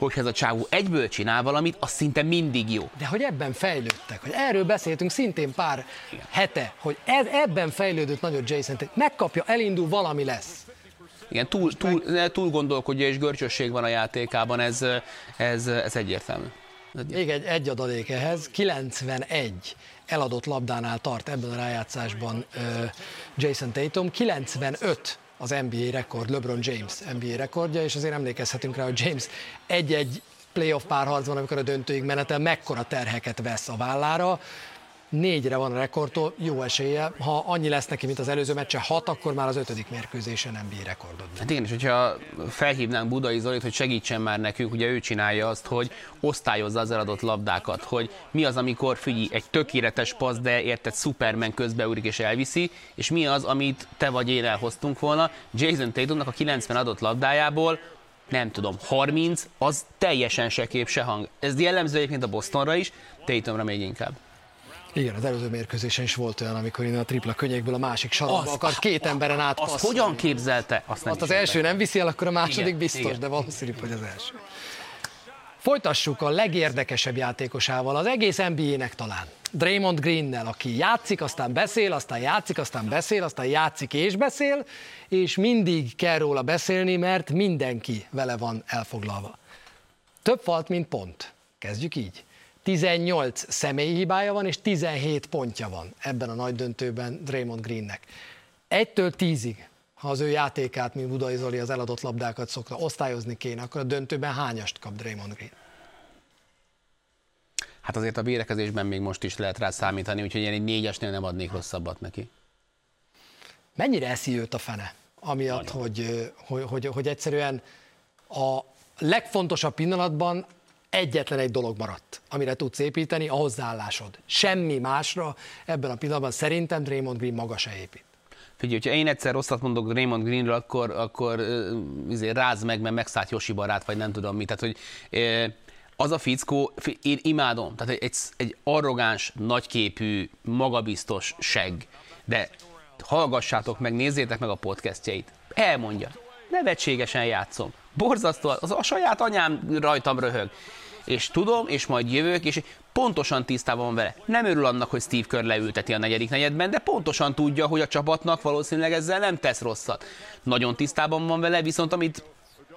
hogy ez a csávó egyből csinál valamit, az szinte mindig jó. De hogy ebben fejlődtek, hogy erről beszéltünk szintén pár Igen. hete, hogy ez, ebben fejlődött nagyon Jason, hogy megkapja, elindul, valami lesz. Igen, túl, túl, túl gondolkodja és görcsösség van a játékában, ez, ez, ez egyértelmű. Még egy, egy adalék ehhez, 91 eladott labdánál tart ebben a rájátszásban Jason Tatum, 95 az NBA rekord, LeBron James NBA rekordja, és azért emlékezhetünk rá, hogy James egy-egy playoff párharcban, amikor a döntőig menetel, mekkora terheket vesz a vállára, négyre van a rekordtól, jó esélye. Ha annyi lesz neki, mint az előző meccse, hat, akkor már az ötödik mérkőzésen nem bír rekordot. Hát igen, és hogyha felhívnánk Budai Zolit, hogy segítsen már nekünk, ugye ő csinálja azt, hogy osztályozza az eladott labdákat, hogy mi az, amikor figyelj, egy tökéletes passz, de érted, Superman közbeúrik és elviszi, és mi az, amit te vagy én elhoztunk volna. Jason Tatumnak a 90 adott labdájából nem tudom, 30, az teljesen se kép, se hang. Ez jellemző egyébként a Bostonra is, Tatumra még inkább. Igen, az előző mérkőzésen is volt olyan, amikor innen a tripla könnyekből a másik sarokba akar két emberen át. Azt hogyan képzelte? Azt, nem azt az első nem viszi el, akkor a második igen, biztos, igen. de valószínű, hogy az első. Folytassuk a legérdekesebb játékosával, az egész NBA-nek talán. Draymond Greennel, aki játszik, aztán beszél, aztán játszik, aztán beszél, aztán játszik és beszél, és mindig kell róla beszélni, mert mindenki vele van elfoglalva. Több falt, mint pont. Kezdjük így. 18 személyi hibája van, és 17 pontja van ebben a nagy döntőben Draymond Greennek. Egytől tízig, ha az ő játékát, mint Budai Zoli az eladott labdákat szokta osztályozni kéne, akkor a döntőben hányast kap Draymond Green? Hát azért a vérekezésben még most is lehet rá számítani, úgyhogy én egy négyesnél nem adnék rosszabbat neki. Mennyire eszi őt a fene? Amiatt, hogy, hogy, hogy, hogy egyszerűen a legfontosabb pillanatban egyetlen egy dolog maradt, amire tudsz építeni, a hozzáállásod. Semmi másra ebben a pillanatban szerintem Draymond Green maga se épít. Figyelj, hogyha én egyszer rosszat mondok Raymond Greenről, akkor, akkor uh, ráz meg, mert megszállt Josi barát, vagy nem tudom mi. Tehát, hogy az a fickó, én imádom, tehát egy, egy arrogáns, nagyképű, magabiztos seg, de hallgassátok meg, nézzétek meg a podcastjait. Elmondja, nevetségesen játszom. Borzasztó, az a saját anyám rajtam röhög és tudom, és majd jövök, és pontosan tisztában van vele. Nem örül annak, hogy Steve Kerr leülteti a negyedik negyedben, de pontosan tudja, hogy a csapatnak valószínűleg ezzel nem tesz rosszat. Nagyon tisztában van vele, viszont amit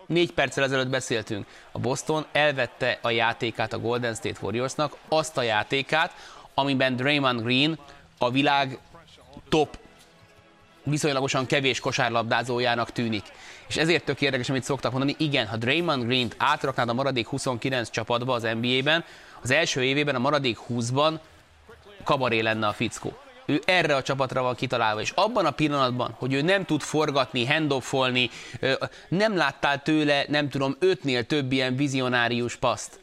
négy perccel ezelőtt beszéltünk, a Boston elvette a játékát a Golden State Warriorsnak, azt a játékát, amiben Draymond Green a világ top viszonylagosan kevés kosárlabdázójának tűnik. És ezért tök érdekes, amit szoktak mondani, igen, ha Draymond Green-t átraknád a maradék 29 csapatba az NBA-ben, az első évében a maradék 20-ban kabaré lenne a fickó. Ő erre a csapatra van kitalálva, és abban a pillanatban, hogy ő nem tud forgatni, handoffolni, nem láttál tőle, nem tudom, ötnél több ilyen vizionárius paszt.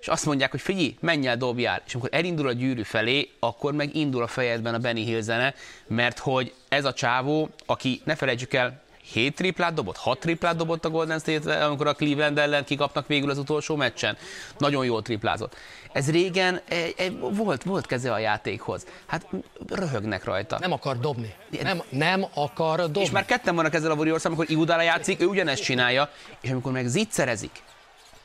és azt mondják, hogy figyelj, menj el, dobjál. És amikor elindul a gyűrű felé, akkor meg indul a fejedben a Benny Hill zene, mert hogy ez a csávó, aki ne felejtsük el, 7 triplát dobott, 6 triplát dobott a Golden State, amikor a Cleveland ellen kikapnak végül az utolsó meccsen. Nagyon jól triplázott. Ez régen e, e, volt, volt keze a játékhoz. Hát röhögnek rajta. Nem akar dobni. Nem, nem akar dobni. És már ketten vannak ezzel a Warriors, amikor Iudala játszik, ő ugyanezt csinálja, és amikor meg zicserezik,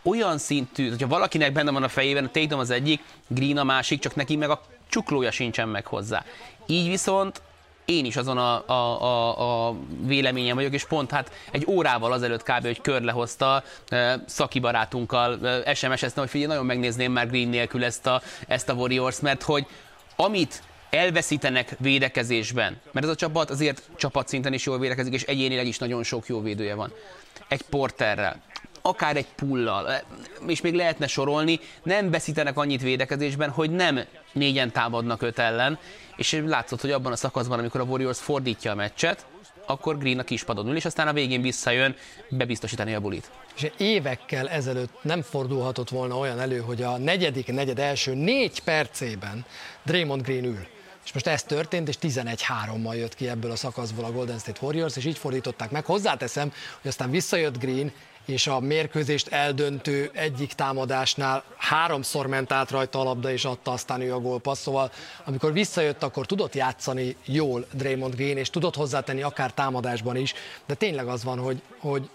olyan szintű, hogyha valakinek benne van a fejében, a Tatum az egyik, Green a másik, csak neki meg a csuklója sincsen meg hozzá. Így viszont én is azon a, a, a, a véleményem vagyok, és pont hát egy órával azelőtt kb. hogy kör lehozta szaki barátunkkal SMS-eztem, hogy figyelj, nagyon megnézném már Green nélkül ezt a, ezt a Warriors, mert hogy amit elveszítenek védekezésben, mert ez a csapat azért csapatszinten is jól védekezik, és egyénileg is nagyon sok jó védője van. Egy porterrel, akár egy pullal, és még lehetne sorolni, nem veszítenek annyit védekezésben, hogy nem négyen támadnak öt ellen, és látszott, hogy abban a szakaszban, amikor a Warriors fordítja a meccset, akkor Green a kispadon ül, és aztán a végén visszajön bebiztosítani a bulit. És évekkel ezelőtt nem fordulhatott volna olyan elő, hogy a negyedik, negyed első négy percében Draymond Green ül. És most ez történt, és 11-3-mal jött ki ebből a szakaszból a Golden State Warriors, és így fordították meg. Hozzáteszem, hogy aztán visszajött Green, és a mérkőzést eldöntő egyik támadásnál háromszor ment át rajta a labda, és adta aztán ő a gólpassz. Szóval amikor visszajött, akkor tudott játszani jól Draymond Green, és tudott hozzátenni akár támadásban is, de tényleg az van, hogy, hogy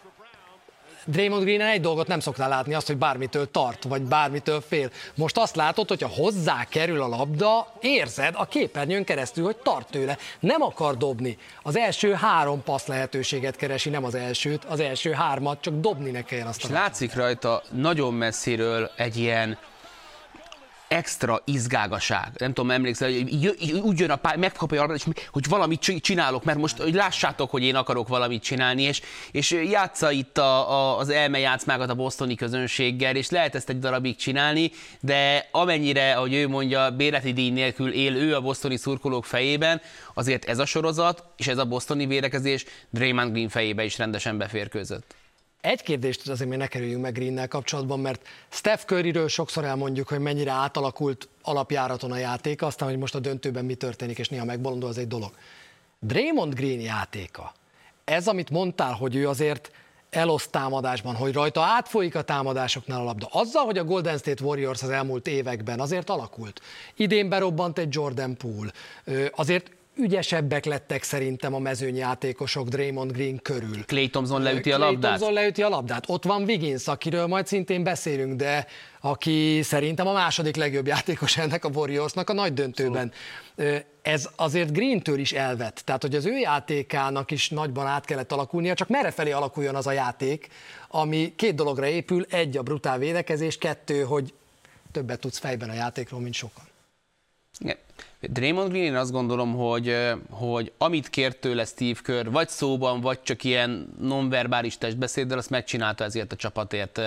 Draymond green egy dolgot nem szoktál látni, azt, hogy bármitől tart, vagy bármitől fél. Most azt látod, hogyha hozzá kerül a labda, érzed a képernyőn keresztül, hogy tart tőle. Nem akar dobni. Az első három passz lehetőséget keresi, nem az elsőt, az első hármat, csak dobni ne kell azt. És látszik rajta nagyon messziről egy ilyen extra izgágaság. Nem tudom, emlékszel, hogy úgy jön a pály, megkapja arra, hogy valamit csinálok, mert most hogy lássátok, hogy én akarok valamit csinálni, és, és játsza itt a, a, az elmejátszmákat a bosztoni közönséggel, és lehet ezt egy darabig csinálni, de amennyire, ahogy ő mondja, bérleti díj nélkül él ő a bosztoni szurkolók fejében, azért ez a sorozat, és ez a bosztoni védekezés Draymond Green fejébe is rendesen beférkőzött. Egy kérdést azért még ne kerüljünk meg Greennel kapcsolatban, mert Steph Curryről sokszor elmondjuk, hogy mennyire átalakult alapjáraton a játéka, aztán, hogy most a döntőben mi történik, és néha megbolondul, az egy dolog. Draymond Green játéka, ez, amit mondtál, hogy ő azért eloszt támadásban, hogy rajta átfolyik a támadásoknál a labda. Azzal, hogy a Golden State Warriors az elmúlt években azért alakult. Idén berobbant egy Jordan Poole. Azért ügyesebbek lettek szerintem a mezőnyjátékosok Draymond Green körül. Clay Thompson leüti a labdát? Clay Thompson leüti a labdát. Ott van Wiggins, akiről majd szintén beszélünk, de aki szerintem a második legjobb játékos ennek a Warriorsnak a nagy döntőben. Ez azért Green-től is elvett. Tehát, hogy az ő játékának is nagyban át kellett alakulnia, csak merre felé alakuljon az a játék, ami két dologra épül, egy a brutál védekezés, kettő, hogy többet tudsz fejben a játékról, mint sokan. Draymond Green, én azt gondolom, hogy, hogy amit kért tőle Steve Kerr, vagy szóban, vagy csak ilyen nonverbális testbeszéddel, azt megcsinálta ezért a csapatért.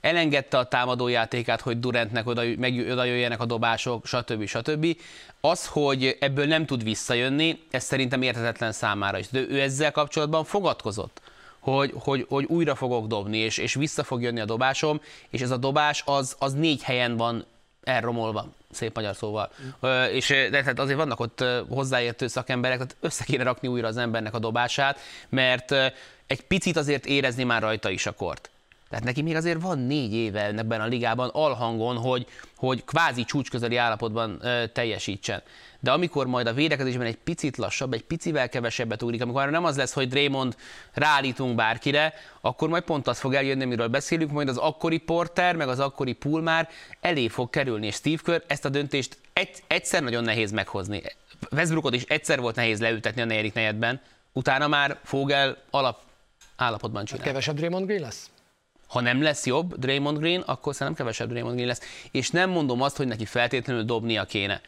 Elengedte a támadójátékát, hogy Durantnek oda, meg, oda jöjjenek a dobások, stb. stb. Az, hogy ebből nem tud visszajönni, ez szerintem érthetetlen számára is. De ő ezzel kapcsolatban fogadkozott hogy, hogy, hogy újra fogok dobni, és, és vissza fog jönni a dobásom, és ez a dobás az, az négy helyen van elromolva, szép magyar szóval. Mm. És de tehát azért vannak ott hozzáértő szakemberek, tehát össze kéne rakni újra az embernek a dobását, mert egy picit azért érezni már rajta is a kort. Tehát neki még azért van négy éve ebben a ligában alhangon, hogy, hogy kvázi csúcsközeli állapotban ö, teljesítsen. De amikor majd a védekezésben egy picit lassabb, egy picivel kevesebbet ugrik, amikor nem az lesz, hogy Draymond ráállítunk bárkire, akkor majd pont az fog eljönni, amiről beszélünk, majd az akkori Porter, meg az akkori Pool már elé fog kerülni, és Steve Kerr ezt a döntést egy, egyszer nagyon nehéz meghozni. Westbrookot is egyszer volt nehéz leültetni a negyedik negyedben, utána már Fogel alap állapotban csinál. Kevesebb Draymond Green lesz? Ha nem lesz jobb Draymond Green, akkor szerintem kevesebb Draymond Green lesz. És nem mondom azt, hogy neki feltétlenül dobnia kéne.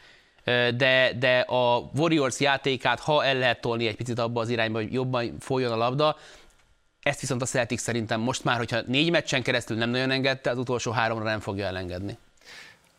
De, de a Warriors játékát, ha el lehet tolni egy picit abba az irányba, hogy jobban folyjon a labda, ezt viszont a Celtics szerintem most már, hogyha négy meccsen keresztül nem nagyon engedte, az utolsó háromra nem fogja elengedni.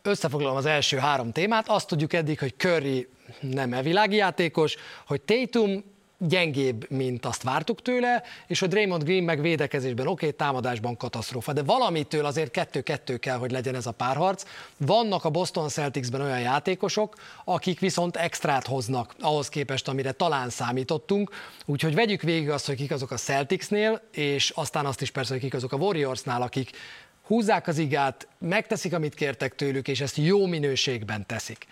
Összefoglalom az első három témát. Azt tudjuk eddig, hogy Curry nem e világi játékos, hogy Tatum gyengébb, mint azt vártuk tőle, és hogy Draymond Green meg védekezésben oké, okay, támadásban katasztrófa, de valamitől azért kettő-kettő kell, hogy legyen ez a párharc. Vannak a Boston Celticsben olyan játékosok, akik viszont extrát hoznak ahhoz képest, amire talán számítottunk, úgyhogy vegyük végig azt, hogy kik azok a Celticsnél, és aztán azt is persze, hogy kik azok a Warriorsnál, akik húzzák az igát, megteszik, amit kértek tőlük, és ezt jó minőségben teszik.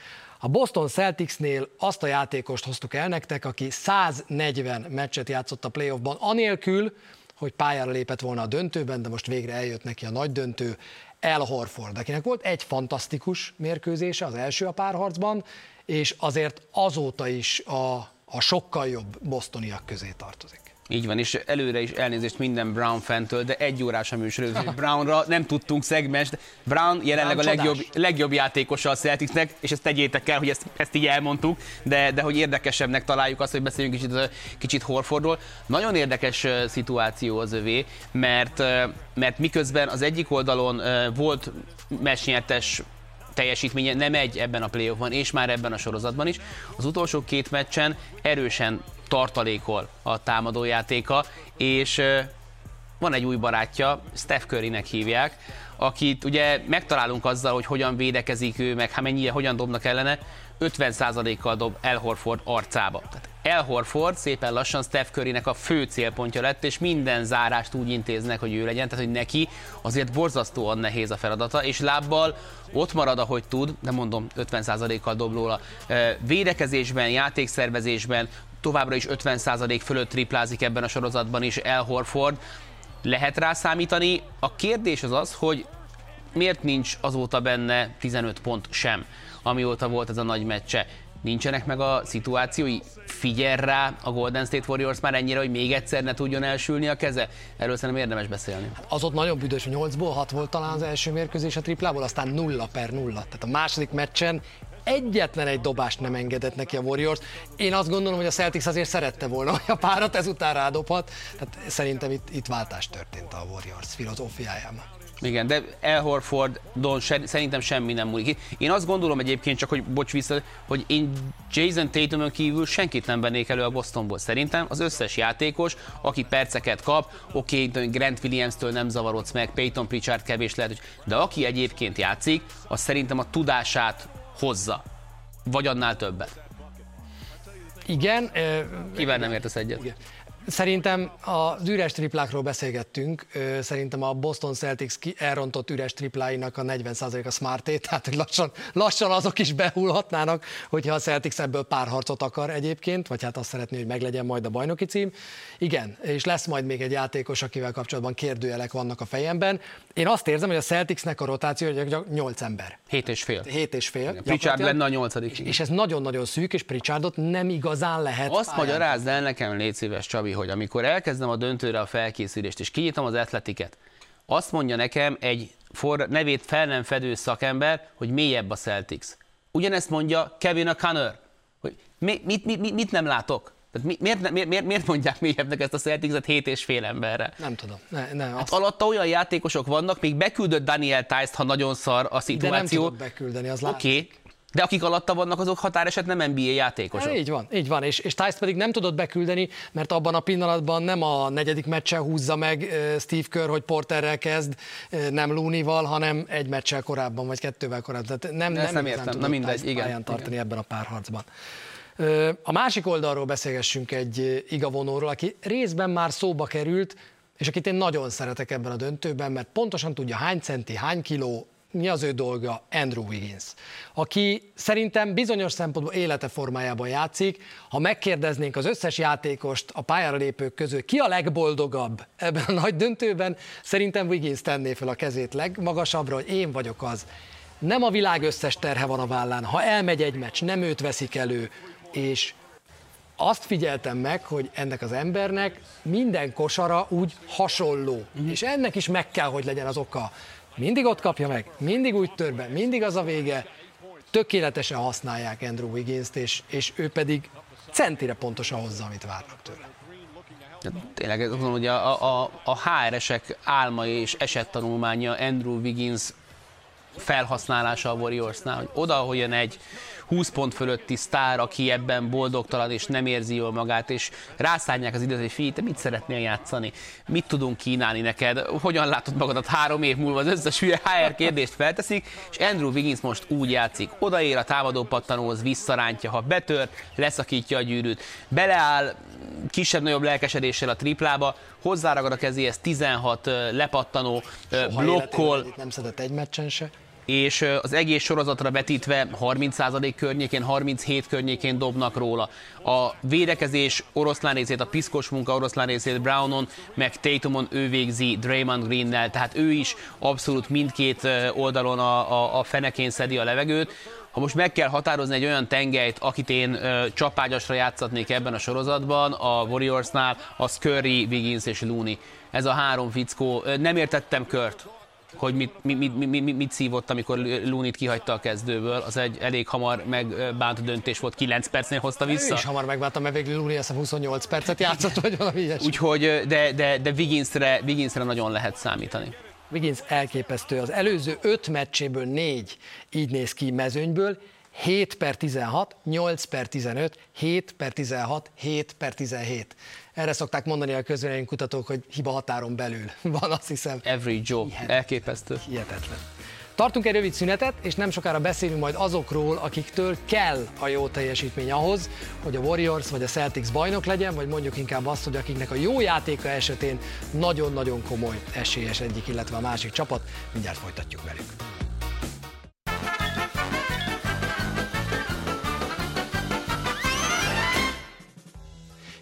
A Boston Celticsnél azt a játékost hoztuk el nektek, aki 140 meccset játszott a playoffban, anélkül, hogy pályára lépett volna a döntőben, de most végre eljött neki a nagy döntő, El Horford, akinek volt egy fantasztikus mérkőzése, az első a párharcban, és azért azóta is a, a sokkal jobb bostoniak közé tartozik. Így van, és előre is elnézést minden Brown fentől, de egy órás a műsor, Brownra nem tudtunk szegmens, de Brown jelenleg Brown a legjobb, legjobb játékosa a Celticsnek, és ezt tegyétek el, hogy ezt, ezt így elmondtuk, de, de hogy érdekesebbnek találjuk azt, hogy beszéljünk kicsit, kicsit Horfordról. Nagyon érdekes szituáció az övé, mert, mert miközben az egyik oldalon volt mesnyertes teljesítménye nem egy ebben a playoffban, és már ebben a sorozatban is. Az utolsó két meccsen erősen tartalékol a támadójátéka, és van egy új barátja, Steph Currynek hívják, akit ugye megtalálunk azzal, hogy hogyan védekezik ő, meg hát mennyire, hogyan dobnak ellene, 50%-kal dob El Horford arcába. Tehát El Horford szépen lassan Steph Currynek a fő célpontja lett, és minden zárást úgy intéznek, hogy ő legyen, tehát hogy neki azért borzasztóan nehéz a feladata, és lábbal ott marad, ahogy tud, de mondom, 50%-kal dob róla. Védekezésben, játékszervezésben, továbbra is 50% fölött triplázik ebben a sorozatban is El Horford. Lehet rá számítani. A kérdés az az, hogy miért nincs azóta benne 15 pont sem, amióta volt ez a nagy meccse. Nincsenek meg a szituációi? Figyel rá a Golden State Warriors már ennyire, hogy még egyszer ne tudjon elsülni a keze? Erről szerintem érdemes beszélni. Az ott nagyon büdös, 8-ból 6 volt talán az első mérkőzés a triplából, aztán 0 per 0. Tehát a második meccsen egyetlen egy dobást nem engedett neki a Warriors. Én azt gondolom, hogy a Celtics azért szerette volna, hogy a párat ezután rádobhat. Tehát szerintem itt, itt váltás történt a Warriors filozófiájában. Igen, de El Horford, Don szerintem semmi nem múlik. Én azt gondolom egyébként, csak hogy bocs vissza, hogy én Jason Tatumon kívül senkit nem vennék elő a Bostonból. Szerintem az összes játékos, aki perceket kap, oké, okay, Grant Williams-től nem zavarodsz meg, Peyton Pritchard kevés lehet, de aki egyébként játszik, az szerintem a tudását hozza. Vagy annál többet. Igen. Kivel nem értesz egyet? Igen. Szerintem az üres triplákról beszélgettünk, szerintem a Boston Celtics elrontott üres tripláinak a 40% a smarté, tehát hogy lassan, lassan azok is behullhatnának, hogyha a Celtics ebből pár harcot akar egyébként, vagy hát azt szeretné, hogy meglegyen majd a bajnoki cím. Igen, és lesz majd még egy játékos, akivel kapcsolatban kérdőjelek vannak a fejemben. Én azt érzem, hogy a Celticsnek a rotáció hogy 8 ember. 7 és fél. 7 és fél. Pritchard lenne a nyolcadik. És, és ez nagyon-nagyon szűk, és Pritchardot nem igazán lehet. Azt magyarázd el nekem, légy szíves, Csabi, hogy amikor elkezdem a döntőre a felkészülést, és kinyitom az atletiket, azt mondja nekem egy for, nevét fel nem fedő szakember, hogy mélyebb a Celtics. Ugyanezt mondja Kevin a Connor, hogy mit, mit, mit, mit nem látok? Tehát miért, miért, miért, miért mondják mélyebbnek ezt a Celtics-et 7 és fél emberre? Nem tudom. Ne, ne, hát azt... alatta olyan játékosok vannak, még beküldött Daniel Tice-t, ha nagyon szar a szituáció. De nem tudod beküldeni, az Oké, okay. De akik alatta vannak, azok határeset nem NBA játékosok. Hát, így van, így van. És, és Tice pedig nem tudott beküldeni, mert abban a pillanatban nem a negyedik meccsen húzza meg Steve Kerr, hogy Porterrel kezd, nem Looney-val, hanem egy meccsel korábban, vagy kettővel korábban. Tehát nem, nem, nem értem, na mindegy, igen. tartani igen. ebben a párharcban. A másik oldalról beszélgessünk egy igavonóról, aki részben már szóba került, és akit én nagyon szeretek ebben a döntőben, mert pontosan tudja hány centi, hány kiló, mi az ő dolga, Andrew Wiggins, aki szerintem bizonyos szempontból élete formájában játszik. Ha megkérdeznénk az összes játékost a pályára lépők közül, ki a legboldogabb ebben a nagy döntőben, szerintem Wiggins tenné fel a kezét legmagasabbra, hogy én vagyok az. Nem a világ összes terhe van a vállán. Ha elmegy egy meccs, nem őt veszik elő, és azt figyeltem meg, hogy ennek az embernek minden kosara úgy hasonló. Mm. És ennek is meg kell, hogy legyen az oka. Mindig ott kapja meg, mindig úgy tör be, mindig az a vége. Tökéletesen használják Andrew Wiggins-t, és, és ő pedig centire pontosan hozza, amit várnak tőle. Tényleg, tudom, hogy a, a, a HR-esek álma és esettanulmánya Andrew Wiggins felhasználása a Warriorsnál, hogy oda, hogy jön egy 20 pont fölötti sztár, aki ebben boldogtalan és nem érzi jól magát, és rászállják az időt, hogy figyelj, te mit szeretnél játszani? Mit tudunk kínálni neked? Hogyan látod magadat három év múlva? Az összes hülye HR kérdést felteszik, és Andrew Wiggins most úgy játszik. Odaér a támadó pattanóhoz, visszarántja, ha betör, leszakítja a gyűrűt, beleáll kisebb-nagyobb lelkesedéssel a triplába, hozzáragad a kezéhez 16 lepattanó Soha blokkol, Nem szedett egy meccsen se. És az egész sorozatra vetítve 30% környékén, 37 környékén dobnak róla. A védekezés oroszlán részét, a piszkos munka oroszlán részét Brownon, meg Tatumon ő végzi Draymond Greennel, tehát ő is abszolút mindkét oldalon a, a, a fenekén szedi a levegőt. Ha most meg kell határozni egy olyan tengelyt, akit én ö, csapágyasra játszatnék ebben a sorozatban, a Warriorsnál, az Curry, Wiggins és Looney. Ez a három fickó. Nem értettem Kört, hogy mit, mit, mit, mit, mit szívott, amikor Looney-t kihagyta a kezdőből. Az egy elég hamar megbánt döntés volt, 9 percnél hozta Ő vissza. is hamar megváltam, mert végül Looney azt hiszem 28 percet játszott, vagy valami ilyesmi. Úgyhogy, de, de, de Wigginsre, Wigginsre nagyon lehet számítani. Wiggins elképesztő. Az előző öt meccséből négy így néz ki mezőnyből, 7 per 16, 8 per 15, 7 per 16, 7 per 17. Erre szokták mondani a kutatók, hogy hiba határon belül van, azt hiszem. Every Joe, elképesztő. Hihetetlen. Tartunk egy rövid szünetet, és nem sokára beszélünk majd azokról, akiktől kell a jó teljesítmény ahhoz, hogy a Warriors vagy a Celtics bajnok legyen, vagy mondjuk inkább azt, hogy akiknek a jó játéka esetén nagyon-nagyon komoly esélyes egyik, illetve a másik csapat. Mindjárt folytatjuk velük.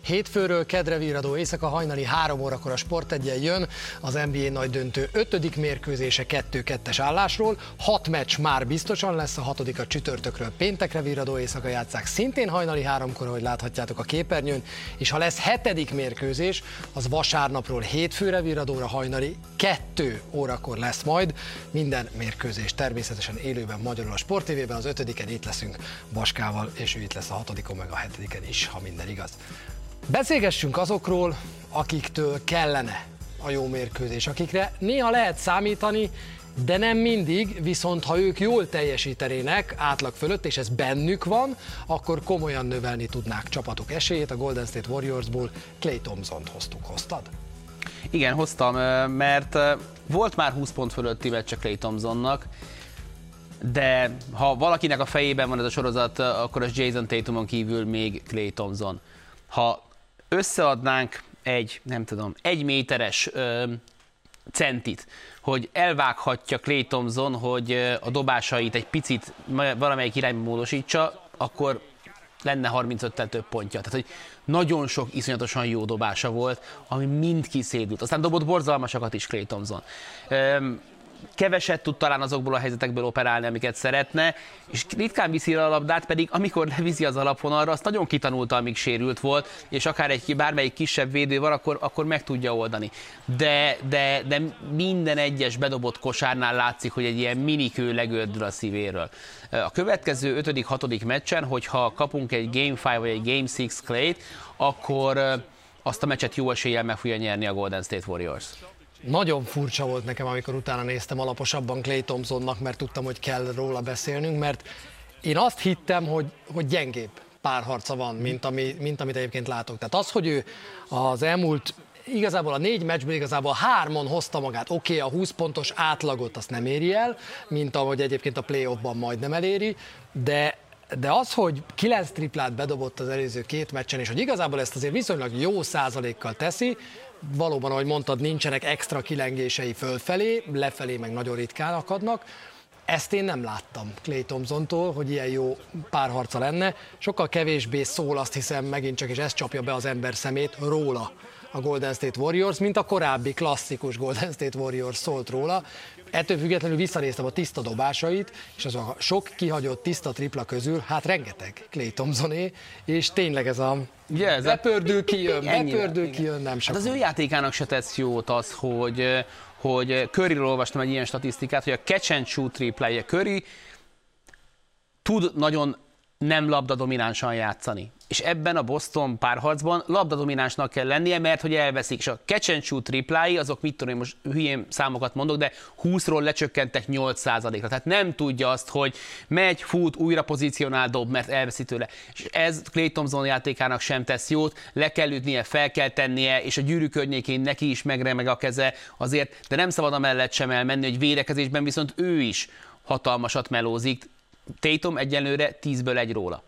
Hétfőről kedre virradó éjszaka hajnali 3 órakor a Sport egyen jön az NBA nagy döntő 5. mérkőzése 2-2-es állásról. 6 meccs már biztosan lesz, a hatodik a csütörtökről péntekre virradó éjszaka játszák szintén hajnali 3-kor, ahogy láthatjátok a képernyőn, és ha lesz hetedik mérkőzés, az vasárnapról hétfőre virradóra hajnali 2 órakor lesz majd. Minden mérkőzés természetesen élőben magyarul a Sport TV-ben, az ötödiken itt leszünk Baskával, és ő itt lesz a hatodikon, meg a hetediken is, ha minden igaz. Beszélgessünk azokról, akiktől kellene a jó mérkőzés, akikre néha lehet számítani, de nem mindig, viszont ha ők jól teljesítenének átlag fölött, és ez bennük van, akkor komolyan növelni tudnák csapatok esélyét. A Golden State Warriorsból Clay Thompson-t hoztuk. Hoztad? Igen, hoztam, mert volt már 20 pont fölötti meccse Clay Thompsonnak, de ha valakinek a fejében van ez a sorozat, akkor az Jason Tatumon kívül még Clay Thompson. Ha összeadnánk egy, nem tudom, egy méteres ö, centit, hogy elvághatja Clay Thompson, hogy a dobásait egy picit valamelyik irányba módosítsa, akkor lenne 35-tel több pontja. Tehát, hogy nagyon sok iszonyatosan jó dobása volt, ami mind kiszédült. Aztán dobott borzalmasakat is Clay Thompson. Üm, keveset tud talán azokból a helyzetekből operálni, amiket szeretne, és ritkán viszi a labdát, pedig amikor leviszi az alapvonalra, azt nagyon kitanulta, amíg sérült volt, és akár egy bármelyik kisebb védő van, akkor, akkor meg tudja oldani. De, de, de minden egyes bedobott kosárnál látszik, hogy egy ilyen minikő legördül a szívéről. A következő 5.-6. meccsen, hogyha kapunk egy Game 5 vagy egy Game 6 clay akkor azt a meccset jó eséllyel meg fogja nyerni a Golden State Warriors. Nagyon furcsa volt nekem, amikor utána néztem alaposabban Clay Thompsonnak, mert tudtam, hogy kell róla beszélnünk, mert én azt hittem, hogy, hogy gyengébb párharca van, mint, ami, mint amit egyébként látok. Tehát az, hogy ő az elmúlt igazából a négy meccsből igazából hármon hozta magát. Oké, okay, a 20 pontos átlagot azt nem éri el, mint ahogy egyébként a playoffban majdnem eléri, de de az, hogy 9 triplát bedobott az előző két meccsen, és hogy igazából ezt azért viszonylag jó százalékkal teszi, valóban, ahogy mondtad, nincsenek extra kilengései fölfelé, lefelé meg nagyon ritkán akadnak. Ezt én nem láttam Clay Thompson-tól, hogy ilyen jó párharca lenne. Sokkal kevésbé szól, azt hiszem, megint csak, és ez csapja be az ember szemét róla a Golden State Warriors, mint a korábbi klasszikus Golden State Warriors szólt róla. Ettől függetlenül visszanéztem a tiszta dobásait, és az a sok kihagyott tiszta tripla közül, hát rengeteg Clay Thompsoné, és tényleg ez a Ugye, ez bepördül, kijön, bepördül, kijön, nem sok. Hát az ő játékának se tesz jót az, hogy, hogy Curryről olvastam egy ilyen statisztikát, hogy a catch and shoot triplája Curry tud nagyon nem labda dominánsan játszani. És ebben a Boston párharcban labdadominánsnak kell lennie, mert hogy elveszik, és a catch and shoot triplái, azok mit tudom én most hülyén számokat mondok, de 20-ról lecsökkentek 8%-ra. Tehát nem tudja azt, hogy megy, fut, újra pozícionál, dob, mert elveszi tőle. És ez Clay Thompson játékának sem tesz jót, le kell ütnie, fel kell tennie, és a gyűrű környékén neki is megremeg a keze azért, de nem szabad a mellett sem elmenni, hogy védekezésben viszont ő is hatalmasat melózik. Tatum egyenlőre 10-ből egy róla.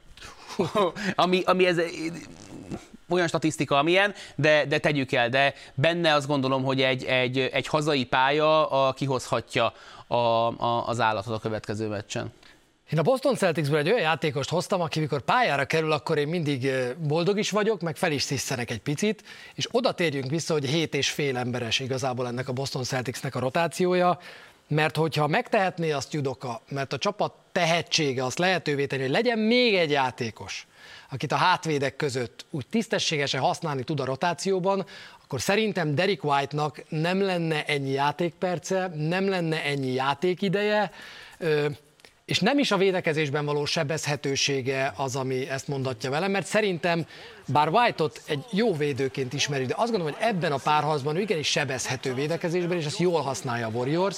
ami, ami ez olyan statisztika, amilyen, de, de tegyük el, de benne azt gondolom, hogy egy, egy, egy hazai pálya a, kihozhatja a, a, az állatot a következő meccsen. Én a Boston Celticsből egy olyan játékost hoztam, aki mikor pályára kerül, akkor én mindig boldog is vagyok, meg fel is sziszenek egy picit, és oda térjünk vissza, hogy hét és fél emberes igazából ennek a Boston Celticsnek a rotációja, mert hogyha megtehetné azt Judoka, mert a csapat tehetsége azt lehetővé tenni, hogy legyen még egy játékos, akit a hátvédek között úgy tisztességesen használni tud a rotációban, akkor szerintem Derek White-nak nem lenne ennyi játékperce, nem lenne ennyi játékideje, és nem is a védekezésben való sebezhetősége az, ami ezt mondatja velem, mert szerintem, bár White-ot egy jó védőként ismeri, de azt gondolom, hogy ebben a párharcban ő igenis sebezhető védekezésben, és ezt jól használja a Warriors,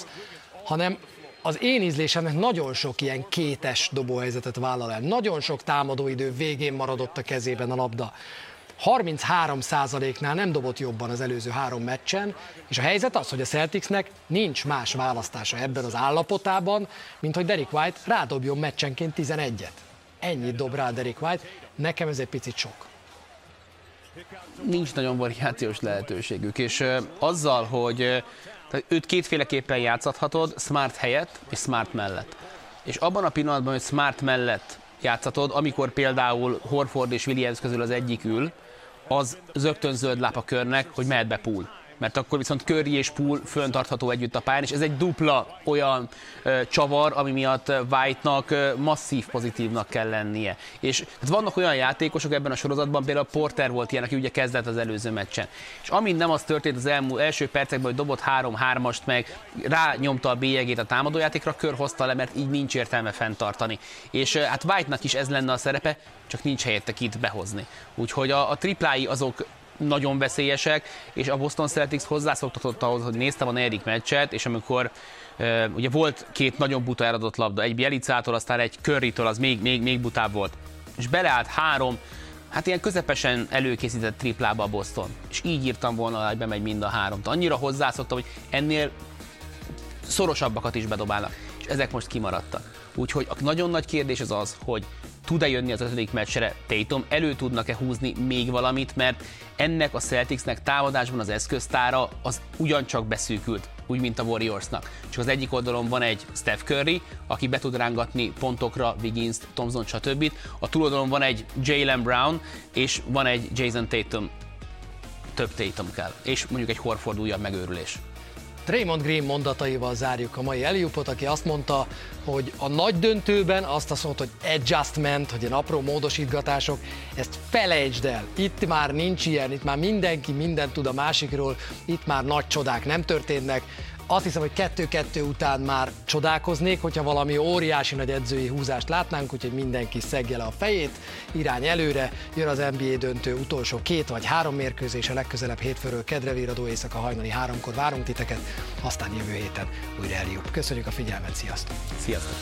hanem az én ízlésemnek nagyon sok ilyen kétes dobóhelyzetet vállal el. Nagyon sok támadóidő végén maradott a kezében a labda. 33%-nál nem dobott jobban az előző három meccsen, és a helyzet az, hogy a Celticsnek nincs más választása ebben az állapotában, mint hogy Derek White rádobjon meccsenként 11-et. Ennyit dob rá Derek White, nekem ez egy picit sok. Nincs nagyon variációs lehetőségük, és azzal, hogy tehát őt kétféleképpen játszathatod, Smart helyett és Smart mellett. És abban a pillanatban, hogy Smart mellett játszatod, amikor például Horford és Williams közül az egyik ül, az zögtön zöld láp a körnek, hogy mehet be pool mert akkor viszont Curry és Pool föntartható együtt a pályán, és ez egy dupla olyan ö, csavar, ami miatt White-nak ö, masszív pozitívnak kell lennie. És hát vannak olyan játékosok ebben a sorozatban, például Porter volt ilyen, aki ugye kezdett az előző meccsen. És amint nem az történt az elmúlt első percekben, hogy dobott 3-3-ast meg, rányomta a bélyegét a támadójátékra, kör hozta le, mert így nincs értelme fenntartani. És ö, hát White-nak is ez lenne a szerepe, csak nincs helyette kit behozni. Úgyhogy a, a triplái azok nagyon veszélyesek, és a Boston Celtics hozzászoktatott ahhoz, hogy néztem a negyedik meccset, és amikor uh, ugye volt két nagyon buta eladott labda, egy Bielicától, aztán egy Currytől, az még, még, még butább volt. És beleállt három, hát ilyen közepesen előkészített triplába a Boston. És így írtam volna, hogy bemegy mind a három. Annyira hozzászoktam, hogy ennél szorosabbakat is bedobálnak, és ezek most kimaradtak. Úgyhogy a nagyon nagy kérdés az az, hogy tud-e jönni az ötödik meccsre Tatum, elő tudnak-e húzni még valamit, mert ennek a Celticsnek támadásban az eszköztára az ugyancsak beszűkült, úgy, mint a Warriorsnak. Csak az egyik oldalon van egy Steph Curry, aki be tud rángatni pontokra Wiggins, Thompson, stb. A túloldalon van egy Jalen Brown, és van egy Jason Tatum. Több Tatum kell. És mondjuk egy Horford újabb megőrülés. Raymond Green mondataival zárjuk a mai Eliupot, aki azt mondta, hogy a nagy döntőben azt azt mondta, hogy adjustment, hogy ilyen apró módosítgatások, ezt felejtsd el. Itt már nincs ilyen, itt már mindenki mindent tud a másikról, itt már nagy csodák nem történnek azt hiszem, hogy kettő-kettő után már csodálkoznék, hogyha valami óriási nagy edzői húzást látnánk, úgyhogy mindenki szegje le a fejét, irány előre, jön az NBA döntő utolsó két vagy három mérkőzés, a legközelebb hétfőről kedre viradó éjszaka hajnali háromkor várunk titeket, aztán jövő héten újra eljövünk. Köszönjük a figyelmet, sziasztok! Sziasztok!